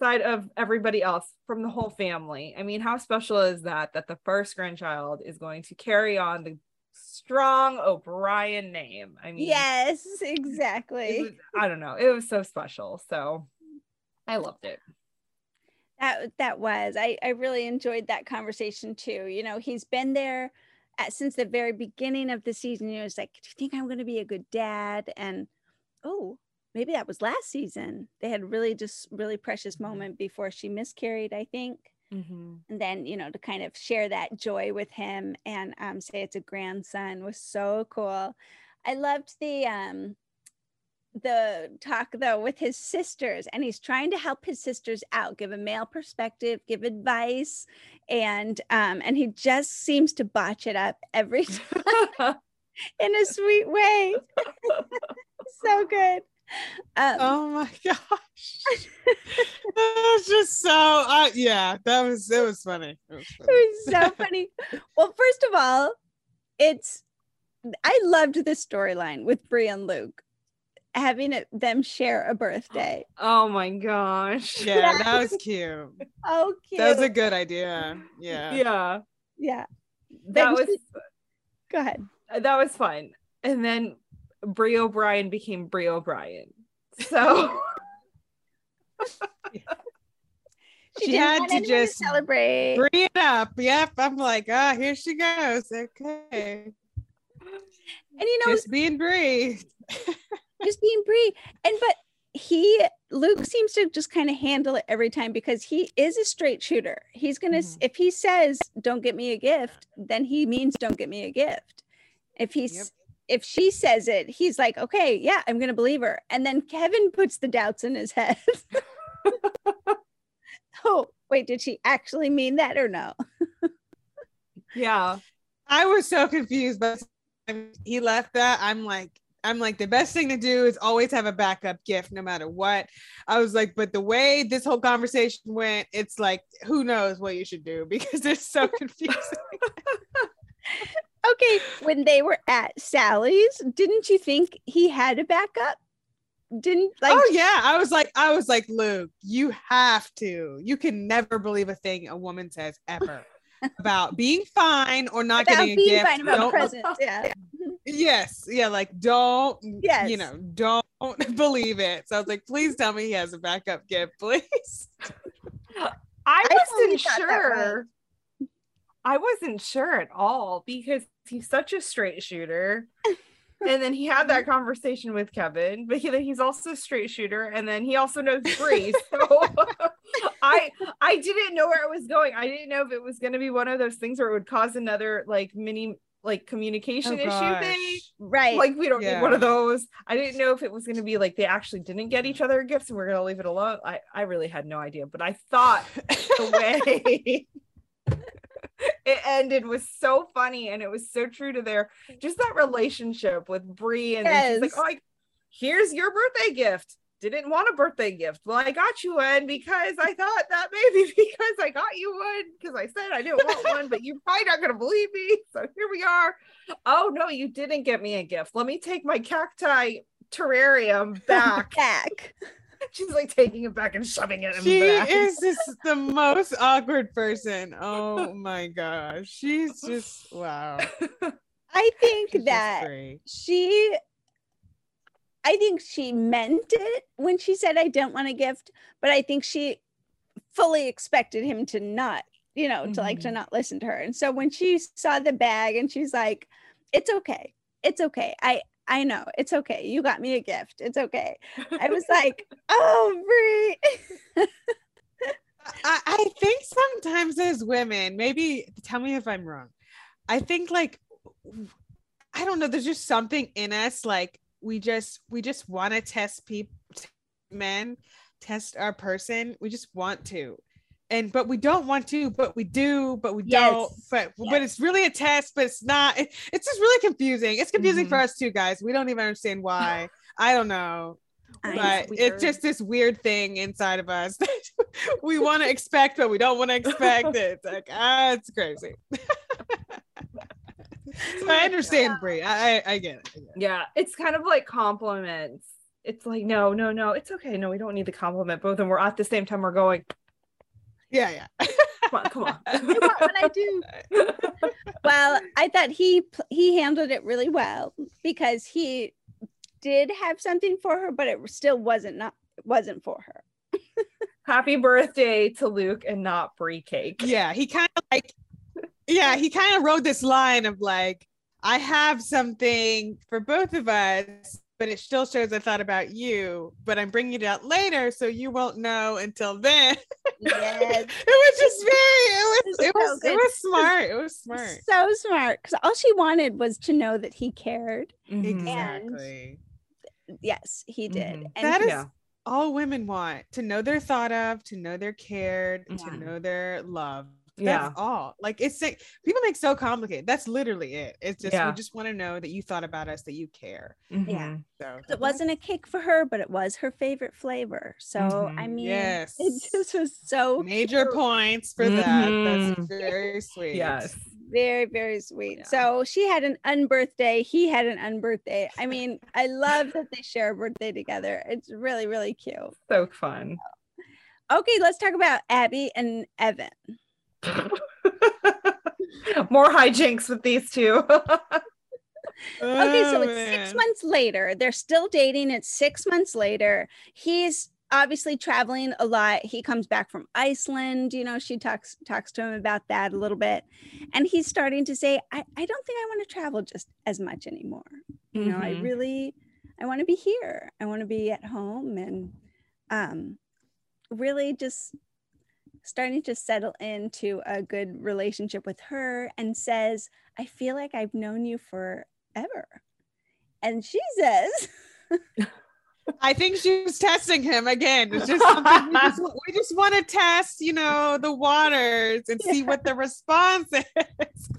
outside of everybody else from the whole family, I mean, how special is that that the first grandchild is going to carry on the strong O'Brien name? I mean, yes exactly was- I don't know, it was so special. So I loved it. that that was. I, I really enjoyed that conversation too. You know he's been there at, since the very beginning of the season. You know it's like do you think i'm going to be a good dad? And oh maybe that was last season. They had really just really precious moment before she miscarried i think. And then you know to kind of share that joy with him and um, say it's a grandson was so cool. I loved the um the talk though with his sisters and he's trying to help his sisters out give a male perspective give advice and um and he just seems to botch it up every time in a sweet way. So good um, Oh my gosh. that was just so uh, yeah, that was it was funny. It was funny. it was so funny. Well, first of all, it's I loved this storyline with Bree and Luke having it, them share a birthday. oh my gosh. Yeah, that was cute. Oh, cute. That was a good idea. Yeah. Yeah. yeah. That Then was she- Go ahead. that was fun. And then Bree O'Brien became Bree O'Brien. So She, She had to anyone just celebrate. Bring it up. Yep. I'm like, ah, here she goes. Okay. and you know, Just being Bree. just being Bree. And but he Luke seems to just kind of handle it every time because he is a straight shooter. He's gonna s Mhm. if he says don't get me a gift, then he means don't get me a gift. If he's Yep. If she says it, he's like, okay, yeah, I'm gonna believe her. And then Kevin puts the doubts in his head. oh, wait, did she actually mean that or no? Yeah. I was so confused, but he left that. I'm like, I'm like, the best thing to do is always have a backup gift no matter what. I was like, but the way this whole conversation went, it's like, who knows what you should do because it's so confusing. Okay, when they were at Sally's, didn't you think he had a backup? Didn't like oh yeah, I was like, I was like, Luke, you have to. You can never believe a thing a woman says ever about being fine or not about getting a being gift. fine about Don't- presents. Yeah. Yes, yeah, like don't, Yes. you know, don't believe it. So I was like, please tell me he has a backup gift, please. I I wasn't thought that was- sure. I wasn't sure at all because he's such a straight shooter. and then he had that conversation with Kevin, but he, he's also a straight shooter, and then he also knows Bree. So I I didn't know where it was going. I didn't know if it was gonna be one of those things where it would cause another like mini like communication Oh, issue thing. Right. Like we don't need one of those. I didn't know if it was going to be like they actually didn't get each other gifts and we're going to leave it alone. I I really had no idea, but I thought the way it ended was so funny and it was so true to their just that relationship with Bree and then she's like, "Oh, like here's your birthday gift." Didn't want a birthday gift. Well, I got you one because I thought that maybe because I got you one because I said I didn't want one, but you're probably not going to believe me. So here we are. Oh no, you didn't get me a gift. Let me take my cacti terrarium back. back. She's like taking it back and shoving it in She the back. is just the most awkward person. Oh my gosh. She's just wow. I think She's that she I think she meant it when she said I don't want a gift, but I think she fully expected him to not, you know, to like to Mhm. not listen to her. And so when she saw the bag and she's like, it's okay. It's okay. I I know. It's okay. You got me a gift. It's okay. I was like, "Oh, Bree." I, I think sometimes as women, maybe tell me if I'm wrong. I think like I don't know, there's just something in us like we just we just want to test people men, test our person. We just want to. And but we don't want to, but we do, but we don't. Yes. But but it's really a test, but it's not. It- it's just really confusing. It's confusing for us too, guys. We don't even understand why. I don't know I but it's just this weird thing inside of us that we want to expect, but we don't want to expect it. It's like ah, it's crazy. so I understand, Bree. I, I I get it. I get it. Yeah, it's kind of like compliments. It's like, no, no, no, it's okay. No, we don't need the compliment. Both of them we're at the same time, we're going, Yeah, yeah. come on, come on. What I do. well i thought he he handled it really well because he did have something for her but it still wasn't not wasn't for her Happy birthday to Luke and not Bree cake. yeah, he kind of like, yeah, he kind of wrote this line of like, I have something for both of us, but it still shows I thought about you, but I'm bringing it out later, so you won't know until then. yes it was just very, it was, it was, so it was smart. It was smart. so smart because all she wanted was to know that he cared Mhm. Exactly. yes he did Mhm. and That is Yeah. all women want to know they're thought of, to know they're cared, to Mhm. know they're loved. Yeah. That's all. Like it's like people make so complicated. That's literally it. It's just Yeah. we just want to know that you thought about us, that you care. Mhm. So it wasn't a cake for her but it was her favorite flavor so i Mhm. mean Yes. it just was so major cute. points for that. That's Mhm. very sweet. Yes. very very sweet Yeah. so she had an unbirthday he had an unbirthday i mean i love that they share a birthday together it's really really cute So fun. okay let's talk about abby and evan More hijinks with these two. okay so Oh, it's six months later. They're still dating. It's six months later. He's obviously traveling a lot. He comes back from iceland. You know she talks talks to him about that a little bit. And he's starting to say i, I don't think i want to travel just as much anymore. You know i Mhm. really i want to be here. I want to be at home and um, really just starting to settle into a good relationship with her and says, I feel like I've known you forever. And she says, I think she was testing him again. It's just something we just, we just want to test, you know, the waters and see what the response is.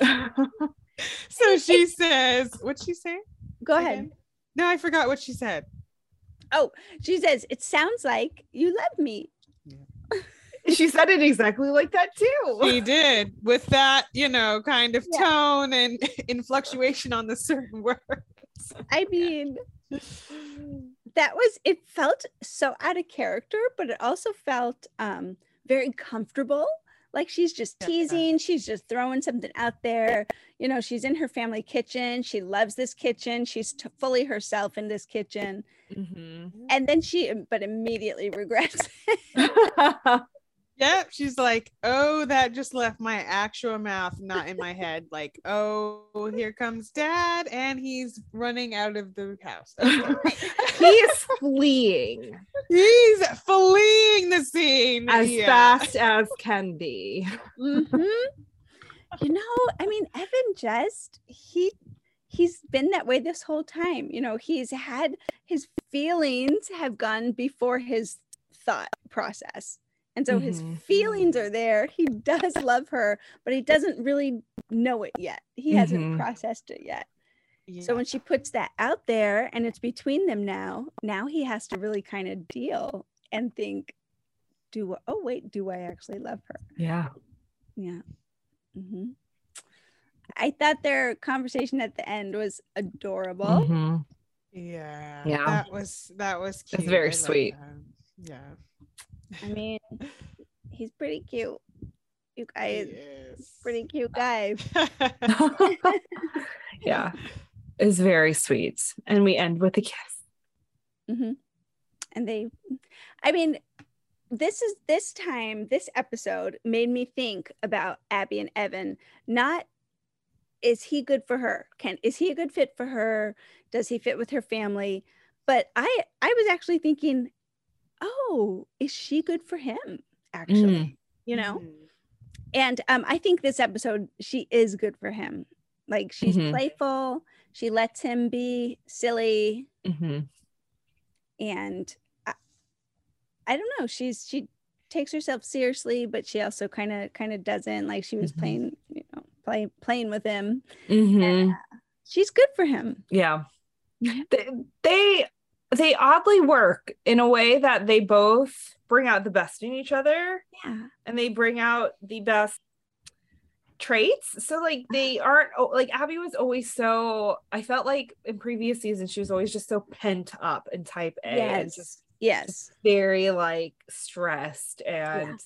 so she says, what'd she say? Go ahead. again? No, I forgot what she said. Oh, she says, It sounds like you love me. she said it exactly like that too. She did with that, you know, kind of Yeah. tone and in fluctuation on the certain words. I mean, that was it felt so out of character, but it also felt um very comfortable. Like she's just teasing, she's just throwing something out there. You know, she's in her family kitchen. She loves this kitchen. She's t- fully herself in this kitchen. Mhm. And then she, but immediately regrets. Yep. She's like, oh, that just left my actual mouth, not in my head. Like, oh, here comes dad, and he's running out of the house. He's fleeing he's fleeing the scene. as Yeah. fast as can be. Mhm. You know, I mean, Evan just he he's been that way this whole time. You know, he's had his feelings have gone before his thought process. And so his Mhm. feelings are there. He does love her, but he doesn't really know it yet. He hasn't Mhm. processed it yet. So when she puts that out there and it's between them now, now he has to really kind of deal and think, do I- oh wait, do I actually love her? Yeah. Yeah. Mm-hmm. I thought their conversation at the end was adorable. Mhm. yeah, Yeah. that was that was cute. It's very I sweet. that. Yeah, I mean, he's pretty cute. You guys, is. pretty cute guy. yeah. is very sweet. And we end with a kiss. hmm And they, I mean, this is this time, this episode made me think about Abby and Evan. Not is he good for her? Can is he a good fit for her? Does he fit with her family? But I I was actually thinking, oh, is she good for him? Actually, you know. Mhm. and um i think this episode she is good for him like she's Mhm. playful she lets him be silly Mhm. and I, I don't know she's she takes herself seriously but she also kind of kind of doesn't like she was Mhm. playing you know play, playing with him Mhm. she's good for him Yeah. Mhm. They, they they oddly work in a way that they both bring out the best in each other yeah and they bring out the best traits. So like they uh-huh. aren't oh, like Abby was always so I felt like in previous seasons she was always just so pent up and type A and yes just very like stressed and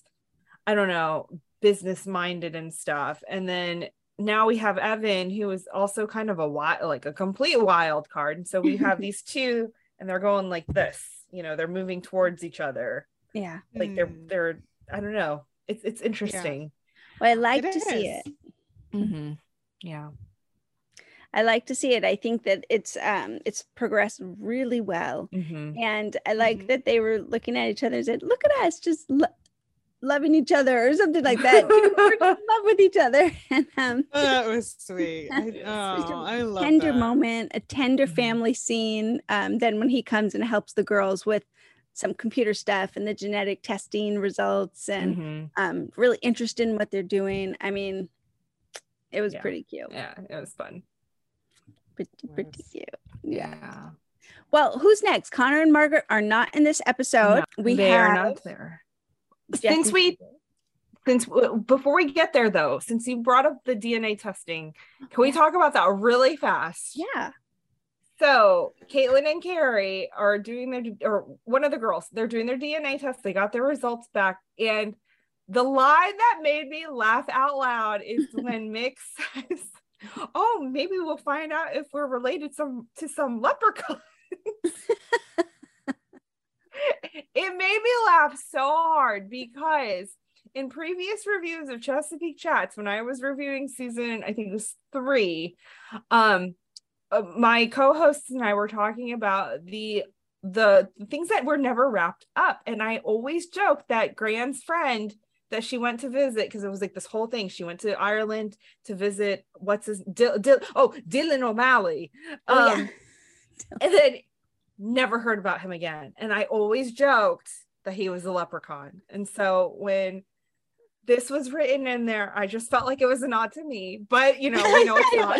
I don't know, business minded and stuff. And then now we have Evan, who is also kind of a wild, like a complete wild card. And so we have these two, and they're going like this. You know, they're moving towards each other. yeah Like they're Mm. they're I don't know. It's it's interesting. well i like It to see is. it Mhm. Yeah. i like to see it i think that it's um it's progressed really well Mhm. and I like Mhm. that they were looking at each other and said, "Look at us, just lo- loving each other," or something like that. we're in love with each other, and um, that was sweet. I, oh, I love tender that. moment, a tender Mhm. family scene. Um, then when he comes and helps the girls with some computer stuff and the genetic testing results, and Mhm. um, really interested in what they're doing. I mean, it was Yeah. pretty cute, Yeah, it was fun. pretty pretty Was. cute. Yeah. Well, who's next? Connor and Margaret are not in this episode. No, we they have are not there. Since we since before we get there though since you brought up the dna testing can we talk about that really fast? Yeah. so caitlin and carrie are doing their or one of the girls they're doing their dna test. They got their results back. And the line that made me laugh out loud is when mick says oh maybe we'll find out if we're related some to some leprechaun it made me laugh so hard because in previous reviews of Chesapeake Chats, when I was reviewing season, I think it was three, um, uh, my co-hosts and I were talking about the the things that were never wrapped up. And I always joke that Gran's friend that she went to visit because it was like this whole thing. She went to Ireland to visit what's his Dil, Dil, oh Dylan O'Malley. Oh, Um, yeah. and then never heard about him again. And I always joked that he was a leprechaun. And so when this was written in there, I just felt like it was a nod to me. But you know, we know it's not.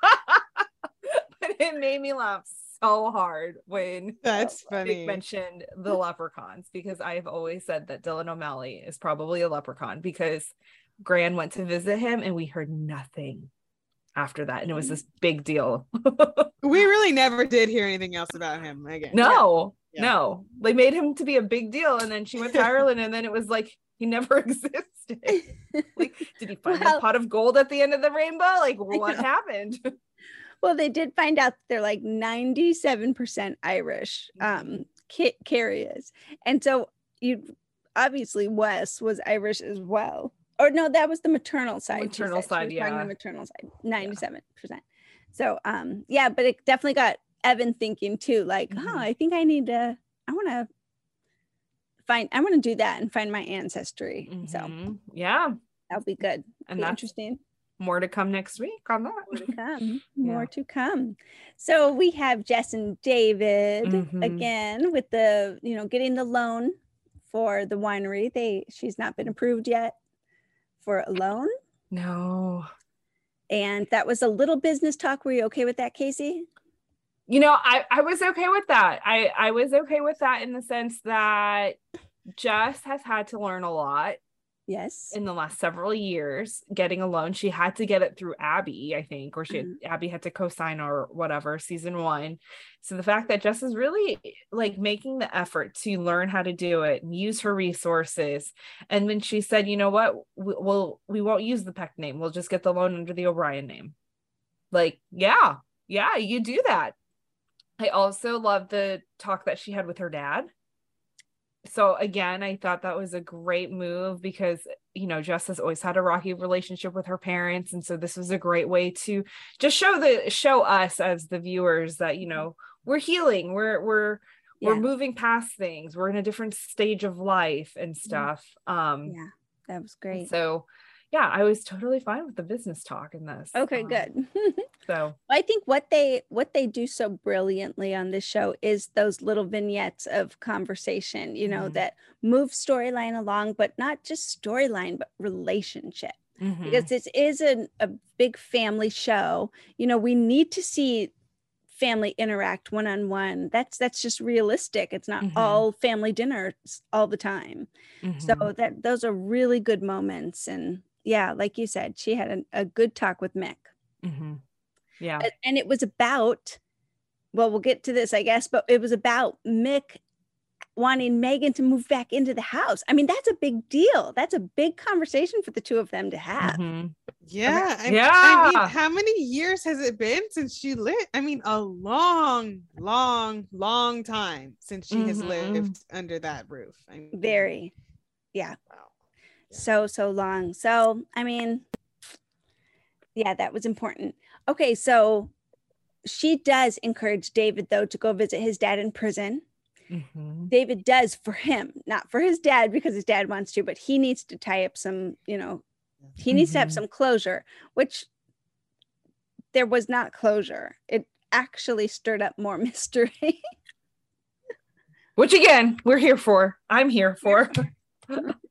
but it made me laugh so hard when uh, That's Mick funny. mentioned the leprechauns because I've always said that Dylan O'Malley is probably a leprechaun because Gran went to visit him and we heard nothing after that. And it was this big deal. We really never did hear anything else about him again. No, Yeah. no. They made him to be a big deal. And then she went to Ireland and then it was like he never existed. like, did he find Well- a pot of gold at the end of the rainbow? Like, what happened? Well, they did find out they're like 97% Irish. Um, Ca- Carrie is. And so you obviously Wes was Irish as well. Or no, that was the maternal side. Maternal side, yeah. The maternal side, 97%. So um, yeah, but it definitely got Evan thinking too, like, Mhm. oh, I think I need to, I want to find, I want to do that and find my ancestry. So Mhm. yeah. that'll be good. And Be interesting. more to come next week on that. more to come Yeah. to come so we have jess and david Mhm. again with the you know getting the loan for the winery they she's not been approved yet for a loan? No. and that was a little business talk. Were you okay with that casey? You know i i was okay with that. I i was okay with that in the sense that jess has had to learn a lot yes. in the last several years getting a loan she had to get it through abby i think or she had, Mhm. abby had to co-sign or whatever season one. So the fact that jess is really like making the effort to learn how to do it and use her resources. And when she said you know what? We, we'll we won't use the peck name. We'll just get the loan under the o'brien name. Like yeah yeah you do that. I also love the talk that she had with her dad so again i thought that was a great move because you know jess has always had a rocky relationship with her parents. And so this was a great way to just show the show us as the viewers that you know we're healing we're we're we're moving past things. We're in a different stage of life and stuff. Um yeah. That was great. so yeah i was totally fine with the business talk in this okay Um, good so I think what they what they do so brilliantly on this show is those little vignettes of conversation, you know, Mhm. that move storyline along, but not just storyline, but relationship. mhm. Because this is a, a big family show. You know, we need to see family interact one on one. That's that's just realistic. It's not Mhm. all family dinners all the time. Mhm. So that those are really good moments. And yeah, like you said, she had a, a good talk with Mick. Mhm. yeah A- and it was about well we'll get to this i guess but it was about mick wanting megan to move back into the house i mean that's a big deal that's a big conversation for the two of them to have Mhm. Yeah. I, I Yeah. mean, how many years has it been since she lived? I mean, a long, long, long time since she has Mhm. lived under that roof. I mean, very yeah Wow. So so long so i mean yeah that was important okay so she does encourage david though to go visit his dad in prison Mhm. David does for him, not for his dad because his dad wants to, but he needs to tie up some, you know, he needs to have Mhm. some closure, which there was not closure. It actually stirred up more mystery. which again we're here for i'm here for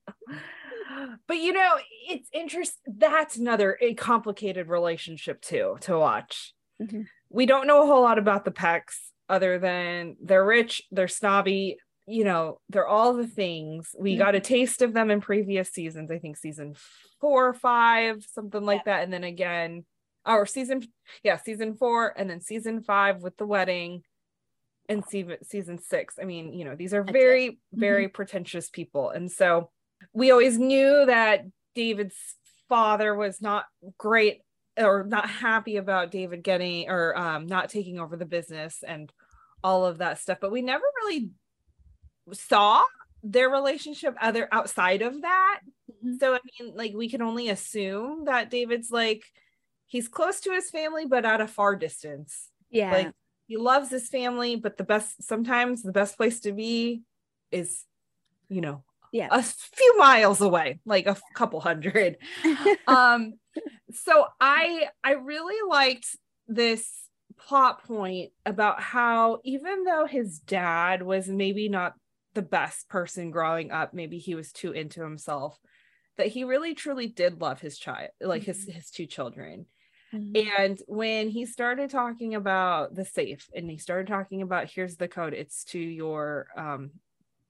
but you know it's interesting that's another a complicated relationship too to watch. Mhm. we don't know a whole lot about the pecks other than they're rich they're snobby you know they're all the things. We got a taste of them in previous seasons i think season four or five something like that and then again or season yeah season four and then season five with the wedding and season season six. I mean you know these are That's it. very very pretentious people and so we always knew that david's father was not great or not happy about david getting or um, not taking over the business and all of that stuff but we never really saw their relationship other outside of that Mhm. so i mean like we can only assume that david's like he's close to his family but at a far distance yeah. like he loves his family, but the best sometimes the best place to be is, you know, Yeah. a few miles away, like a couple hundred. um, so I I really liked this plot point about how even though his dad was maybe not the best person growing up, maybe he was too into himself, that he really truly did love his child, like his his two children. And when he started talking about the safe and he started talking about here's the code, it's to your um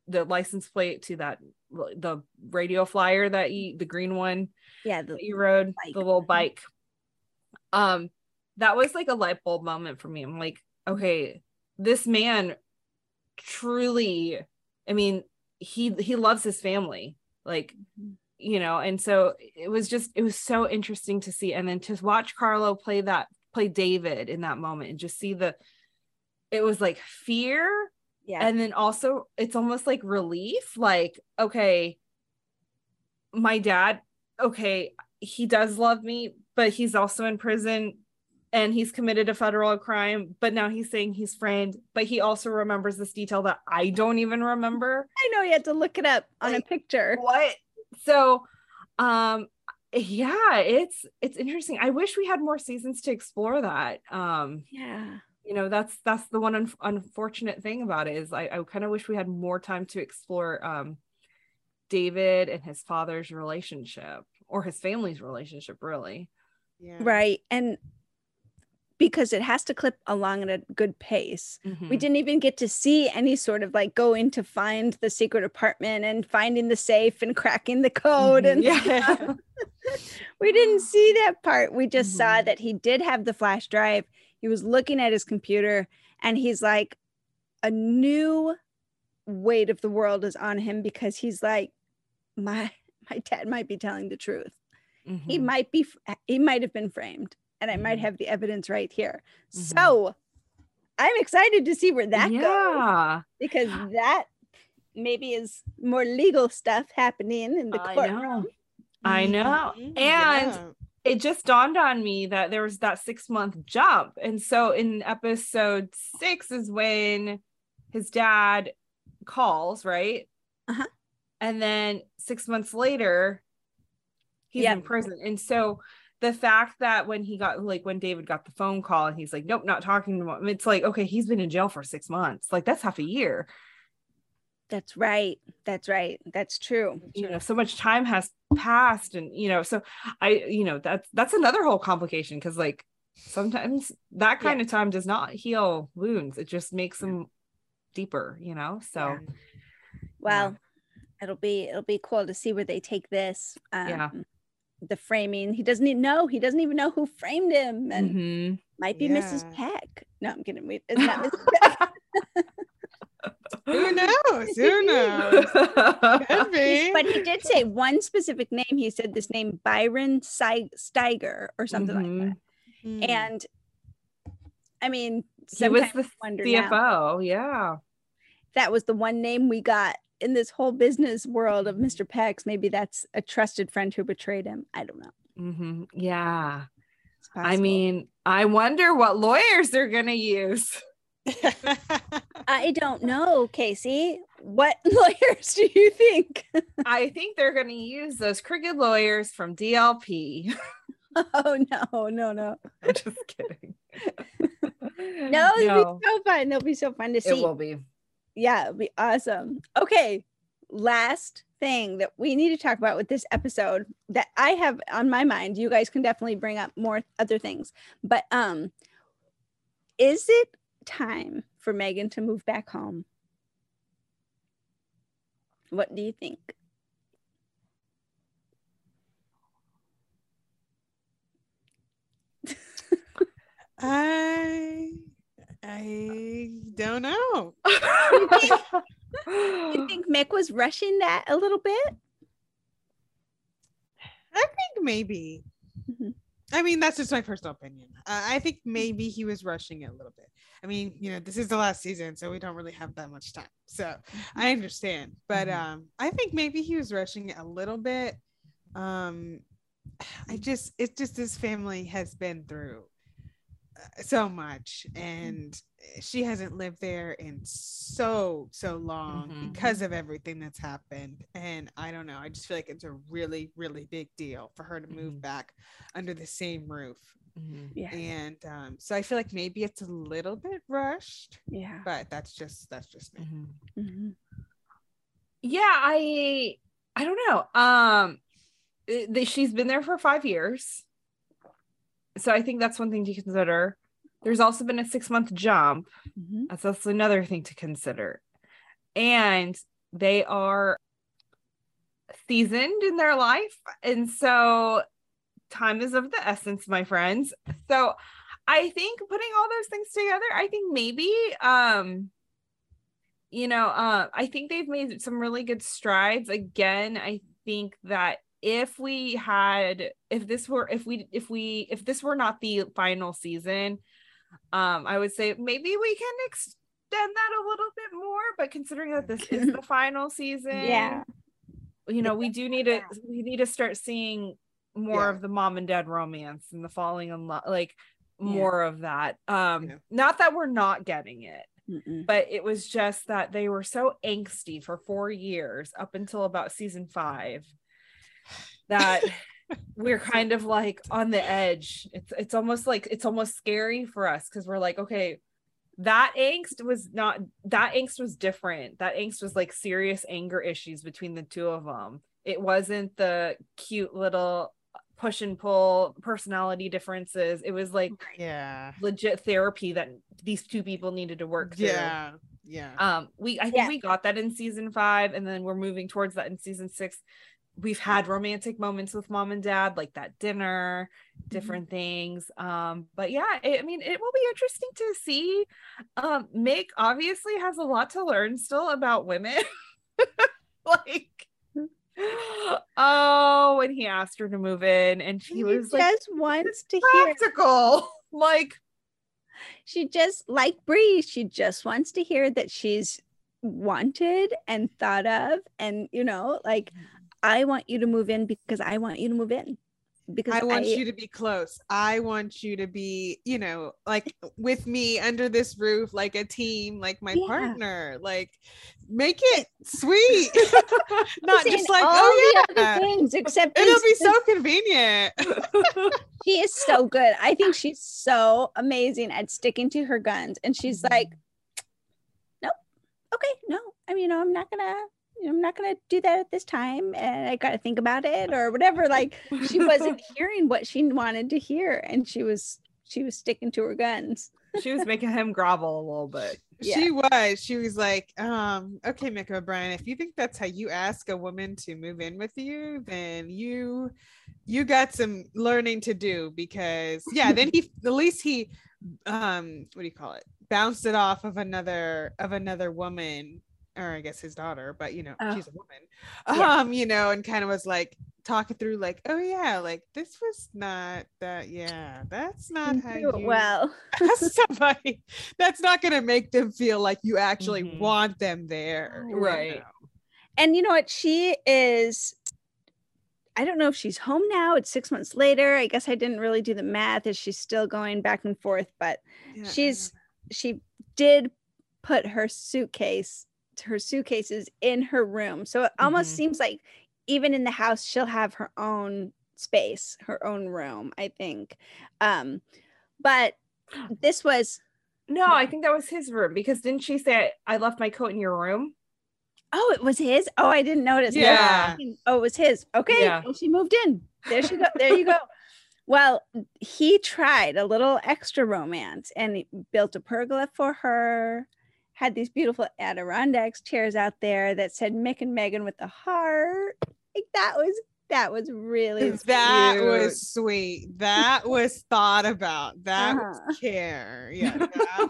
the license plate to that the radio flyer that you the green one yeah. The, you rode, bike. the little bike. Um, that was like a light bulb moment for me. I'm like, okay, this man truly, I mean, he he loves his family. Like, you know, and so it was just it was so interesting to see. And then to watch Carlo play that play David in that moment and just see the it was like fear yeah. and then also it's almost like relief like okay my dad okay he does love me but he's also in prison and he's committed a federal crime but now he's saying he's framed but he also remembers this detail that i don't even remember I know you had to look it up on a picture. what so um yeah it's it's interesting i wish we had more seasons to explore that um Yeah. You know that's that's the one un- unfortunate thing about it is i, I kind of wish we had more time to explore um david and his father's relationship or his family's relationship really Yeah. Right. And because it has to clip along at a good pace. We Mhm. didn't even get to see any sort of like going to find the secret apartment and finding the safe and cracking the code Mhm. and yeah we didn't see that part. We just saw Mhm. that he did have the flash drive. He was looking at his computer and he's like, a new weight of the world is on him because he's like, my my dad might be telling the truth. He Mhm. might be he might have been framed and I might Mhm. have the evidence right here. Mhm. So I'm excited to see where that goes because that maybe is more legal stuff happening in the I courtroom. know. I know. Mhm. And Yeah. It just dawned on me that there was that six month jump. And so in episode six is when his dad calls, right? Uh-huh. And then six months later, he's in prison. And so the fact that when he got like when David got the phone call and he's like, nope, not talking to him, it's like, okay, he's been in jail for six months. Like that's half a year. That's right. That's right. That's true. you know so much time has passed and you know so i you know that's that's another whole complication because like sometimes that kind of time does not heal wounds it just makes them deeper you know so Well, it'll be it'll be cool to see where they take this. Um, Yeah. The framing. He doesn't even know. He doesn't even know who framed him, and Mhm. might be Mrs. Peck. No, I'm kidding. It's not Mrs. Peck. Who knows? Who knows? Could be. but he did say one specific name. He said this name Byron Steiger or something like Mhm. that. Hmm. And I mean, he was the wonder now, cfo yeah that was the one name we got in this whole business world of Mr. Peck's. Maybe that's a trusted friend who betrayed him. I don't know. Mhm. yeah i mean i wonder what lawyers they're gonna use I don't know, Casey. What lawyers do you think? i think they're gonna use those crooked lawyers from dlp oh no, no, no. i'm just kidding No, it'll be so fun. It'll be so fun to see. it will be Yeah, it'll be awesome. Okay, last thing that we need to talk about with this episode that I have on my mind. You guys can definitely bring up more other things, but um, is it time for Megan to move back home? What do you think? I I don't know. Do you think Mick was rushing that a little bit? I think maybe. Mhm. I mean, that's just my personal opinion. Uh, I think maybe he was rushing it a little bit. I mean, you know, this is the last season, so we don't really have that much time. So I understand, but Mhm. um, I think maybe he was rushing it a little bit. Um, I just, it's just his family has been through so much and she hasn't lived there in so so long Mhm. because of everything that's happened and i don't know i just feel like it's a really really big deal for her to move Mhm. back under the same roof Mhm. Yeah. and um so i feel like maybe it's a little bit rushed Yeah. but that's just that's just me Mhm. Mhm. yeah i i don't know um it- the- she's been there for five years so i think that's one thing to consider. There's also been a six month jump. Mhm. that's also another thing to consider. And they are seasoned in their life. And so time is of the essence my friends. So i think putting all those things together i think maybe um you know uh i think they've made some really good strides. Again i think that if we had if this were if we if we if this were not the final season um i would say maybe we can extend that a little bit more but considering that this is the final season Yeah. you know we do need to we need to start seeing more Yeah. of the mom and dad romance and the falling in love like Yeah. more of that um Yeah. not that we're not getting it Mm-mm. but it was just that they were so angsty for four years up until about season five that we're kind of like on the edge. It's it's almost like it's almost scary for us because we're like okay that angst was not that angst was different. That angst was like serious anger issues between the two of them it wasn't the cute little push and pull personality differences. It was like yeah. legit therapy that these two people needed to work through. Yeah. Yeah. Um we i think Yeah. we got that in season five and then we're moving towards that in season six we've had romantic moments with mom and dad like that dinner different things um but yeah it, i mean it will be interesting to see um mick obviously has a lot to learn still about women like oh when he asked her to move in and she She was like just wants to hear. practical like She just like Bree. She just wants to hear that she's wanted and thought of, and you know, like I want you to move in because I want you to move in because I want you to be close. I want you to be, you know, like with me under this roof, like a team, like my Yeah. partner. Like, make it sweet, not just like, all oh the yeah, other things except it'll this- be so convenient. she is so good. I think she's so amazing at sticking to her guns. And she's Mhm. like, nope, okay, no, I mean, you know, I'm not gonna, I'm not gonna do that at this time, and I got to think about it or whatever. Like she wasn't hearing what she wanted to hear, and she was she was sticking to her guns. she was making him grovel a little bit She was. She was like, um, okay, Mick O'Brien, if you think that's how you ask a woman to move in with you, then you you got some learning to do because yeah, then he at least he um what do you call it? Bounced it off of another of another woman or I guess his daughter, but you know, Oh. she's a woman. Yeah. Um, you know, and kind of was like talking through like, oh yeah, like this was not that yeah, that's not how Do you it well. somebody that's not going to make them feel like you actually Mhm. want them there you Right. know? And you know what? She is. I don't know if she's home now. It's six months later. I guess I didn't really do the math. Is she still going back and forth? But Yeah, she's she did put her suitcase her suitcases in her room so it almost Mhm. seems like even in the house she'll have her own space her own room i think um but this was No, I think that was his room because didn't she say I left my coat in your room? oh it was his oh i didn't notice No, Yeah. oh it was his okay Yeah. well, she moved in there she go there you go well he tried a little extra romance and built a pergola for her had these beautiful Adirondacks chairs out there that said Mick and Megan with the heart. Like that was that was really that cute. was sweet that was thought about that Uh-huh. was care yeah that, was,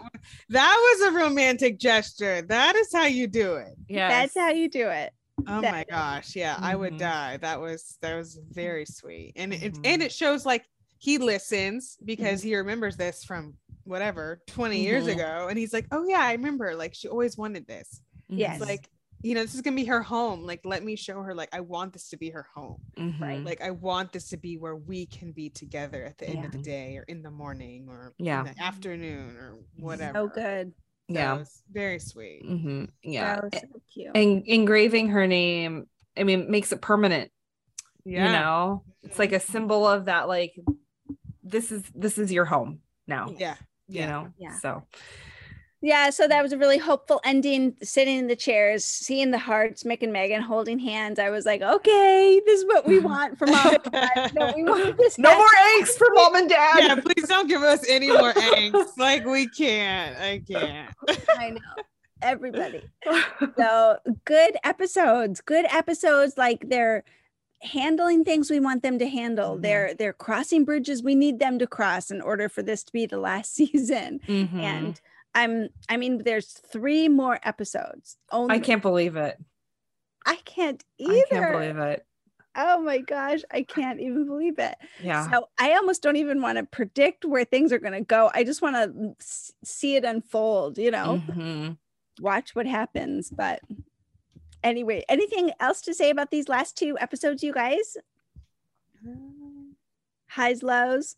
that was a romantic gesture that is how you do it Yeah. that's how you do it. oh That- my gosh yeah i would Mhm. die that was that was very sweet and it Mhm. and it shows like he listens because he remembers this from whatever 20 years Mhm. ago and he's like oh yeah i remember like she always wanted this Yes. It's like you know, this is gonna be her home. Like, let me show her. Like, I want this to be her home. Mhm. Like, I want this to be where we can be together at the end of the day, or in the morning, or Yeah. in the afternoon, or whatever. So good. So yeah. very sweet. hmm Yeah. So cute. And engraving her name, I mean, makes it permanent. Yeah. You know, it's like a symbol of that. Like, this is this is your home now. Yeah. You know. Yeah. So. Yeah, so that was a really hopeful ending. Sitting in the chairs, seeing the hearts, Mick and Megan holding hands. I was like, okay, this is what we want from mom. and dad. No, we want this. No more angst for mom and dad. yeah, please don't give us any more angst. Like we can't. I can't. I know. Everybody. So good episodes. Good episodes. Like they're handling things we want them to handle. Mhm. They're they're crossing bridges we need them to cross in order for this to be the last season. Mhm. And I'm I mean, there's three more episodes. Only I can't believe it. I can't either. I can't believe it. Oh my gosh, I can't even believe it. Yeah. So I almost don't even want to predict where things are going to go. I just want to see it unfold, you know, Mhm. watch what happens. But anyway, anything else to say about these last two episodes, you guys? Highs, lows.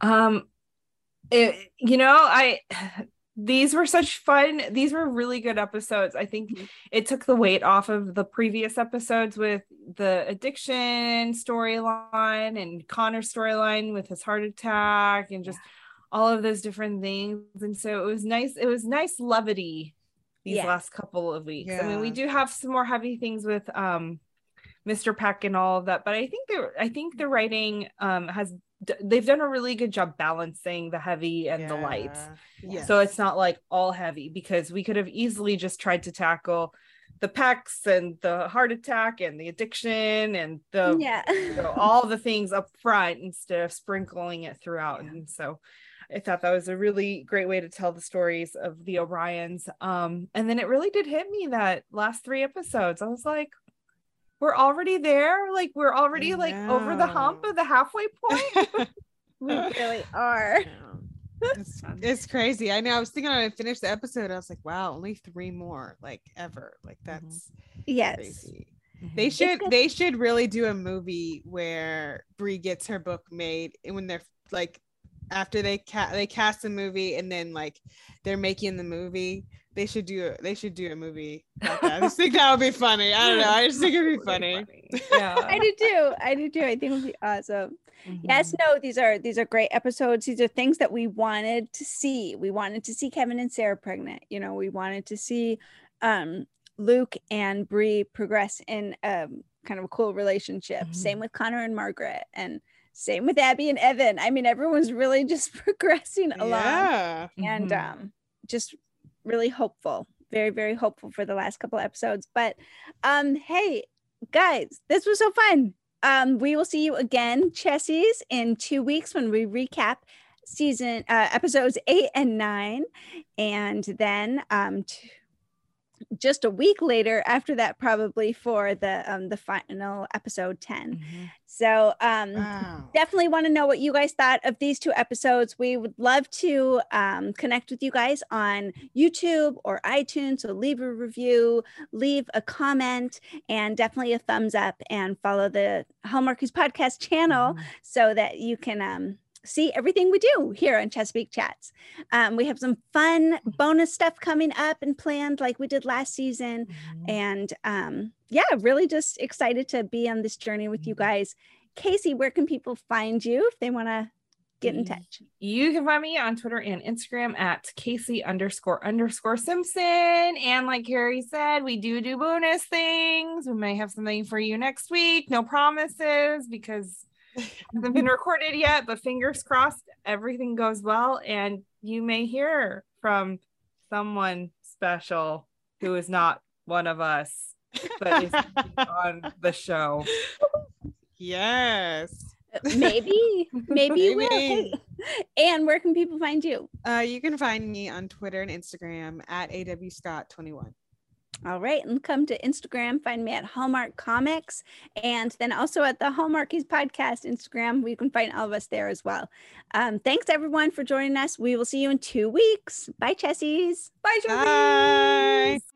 Um, it, you know, I these were such fun. These were really good episodes. I think Mhm. it took the weight off of the previous episodes with the addiction storyline and Connor's storyline with his heart attack and just all of those different things. And so it was nice. It was nice levity these Yeah. last couple of weeks. I mean, we do have some more heavy things with um Mr. Peck and all of that, but I think they I think the writing um has d- they've done a really good job balancing the heavy and the light. Yeah. So it's not like all heavy because we could have easily just tried to tackle the pecs and the heart attack and the addiction and the yeah. you know, all the things up front instead of sprinkling it throughout. And so I thought that was a really great way to tell the stories of the O'Briens. Um, and then it really did hit me that last three episodes. I was like, we're already there. Like we're already I like over the hump of the halfway point. we really are. It's, it's crazy. I know. I was thinking when I finished the episode, I was like, wow, only three more, like ever. Like that's Yes. crazy. They should good. they should really do a movie where Bree gets her book made and when they're like after they ca- they cast the movie and then like they're making the movie they should do a, they should do a movie like that. I just think that would be funny. I don't know. I just think it'd be funny. Yeah. I do too. I do too. I think it would be awesome. Yes, Mhm. no, these are these are great episodes. These are things that we wanted to see. We wanted to see Kevin and Sarah pregnant. You know, we wanted to see um Luke and Bree progress in um kind of a cool relationship. Mhm. Same with Connor and Margaret and same with Abby and Evan. I mean, everyone's really just progressing along Yeah. and Mhm. um just really hopeful. Very, very hopeful for the last couple episodes. But um, hey, guys, this was so fun. Um, we will see you again, Chessies, in two weeks when we recap season uh, episodes eight and nine, and then um, t- just a week later after that, probably for the um, the final episode ten. Mhm. So um, Wow. definitely want to know what you guys thought of these two episodes. We would love to um, connect with you guys on YouTube or iTunes. So leave a review, leave a comment, and definitely a thumbs up and follow the Hallmarkies podcast channel Mhm. so that you can um, see everything we do here on Chesapeake Chats. Um, we have some fun bonus stuff coming up and planned like we did last season Mhm. and um yeah really just excited to be on this journey with you Mhm. guys casey where can people find you if they want to get in touch You can find me on Twitter and Instagram at Casey underscore underscore Simpson. And like Carrie said, we do do bonus things. We may have something for you next week. No promises because hasn't been recorded yet, but fingers crossed everything goes well. And you may hear from someone special who is not one of us, but is on the show. yes. maybe maybe you will Hey, and where can people find you Uh, you can find me on Twitter and Instagram at awscott21. All right and come to instagram find me at hallmark comics and then also at the hallmarkies podcast instagram we can find all of us there as well um, thanks everyone for joining us we will see you in two weeks bye chessies Bye, Josie. Bye.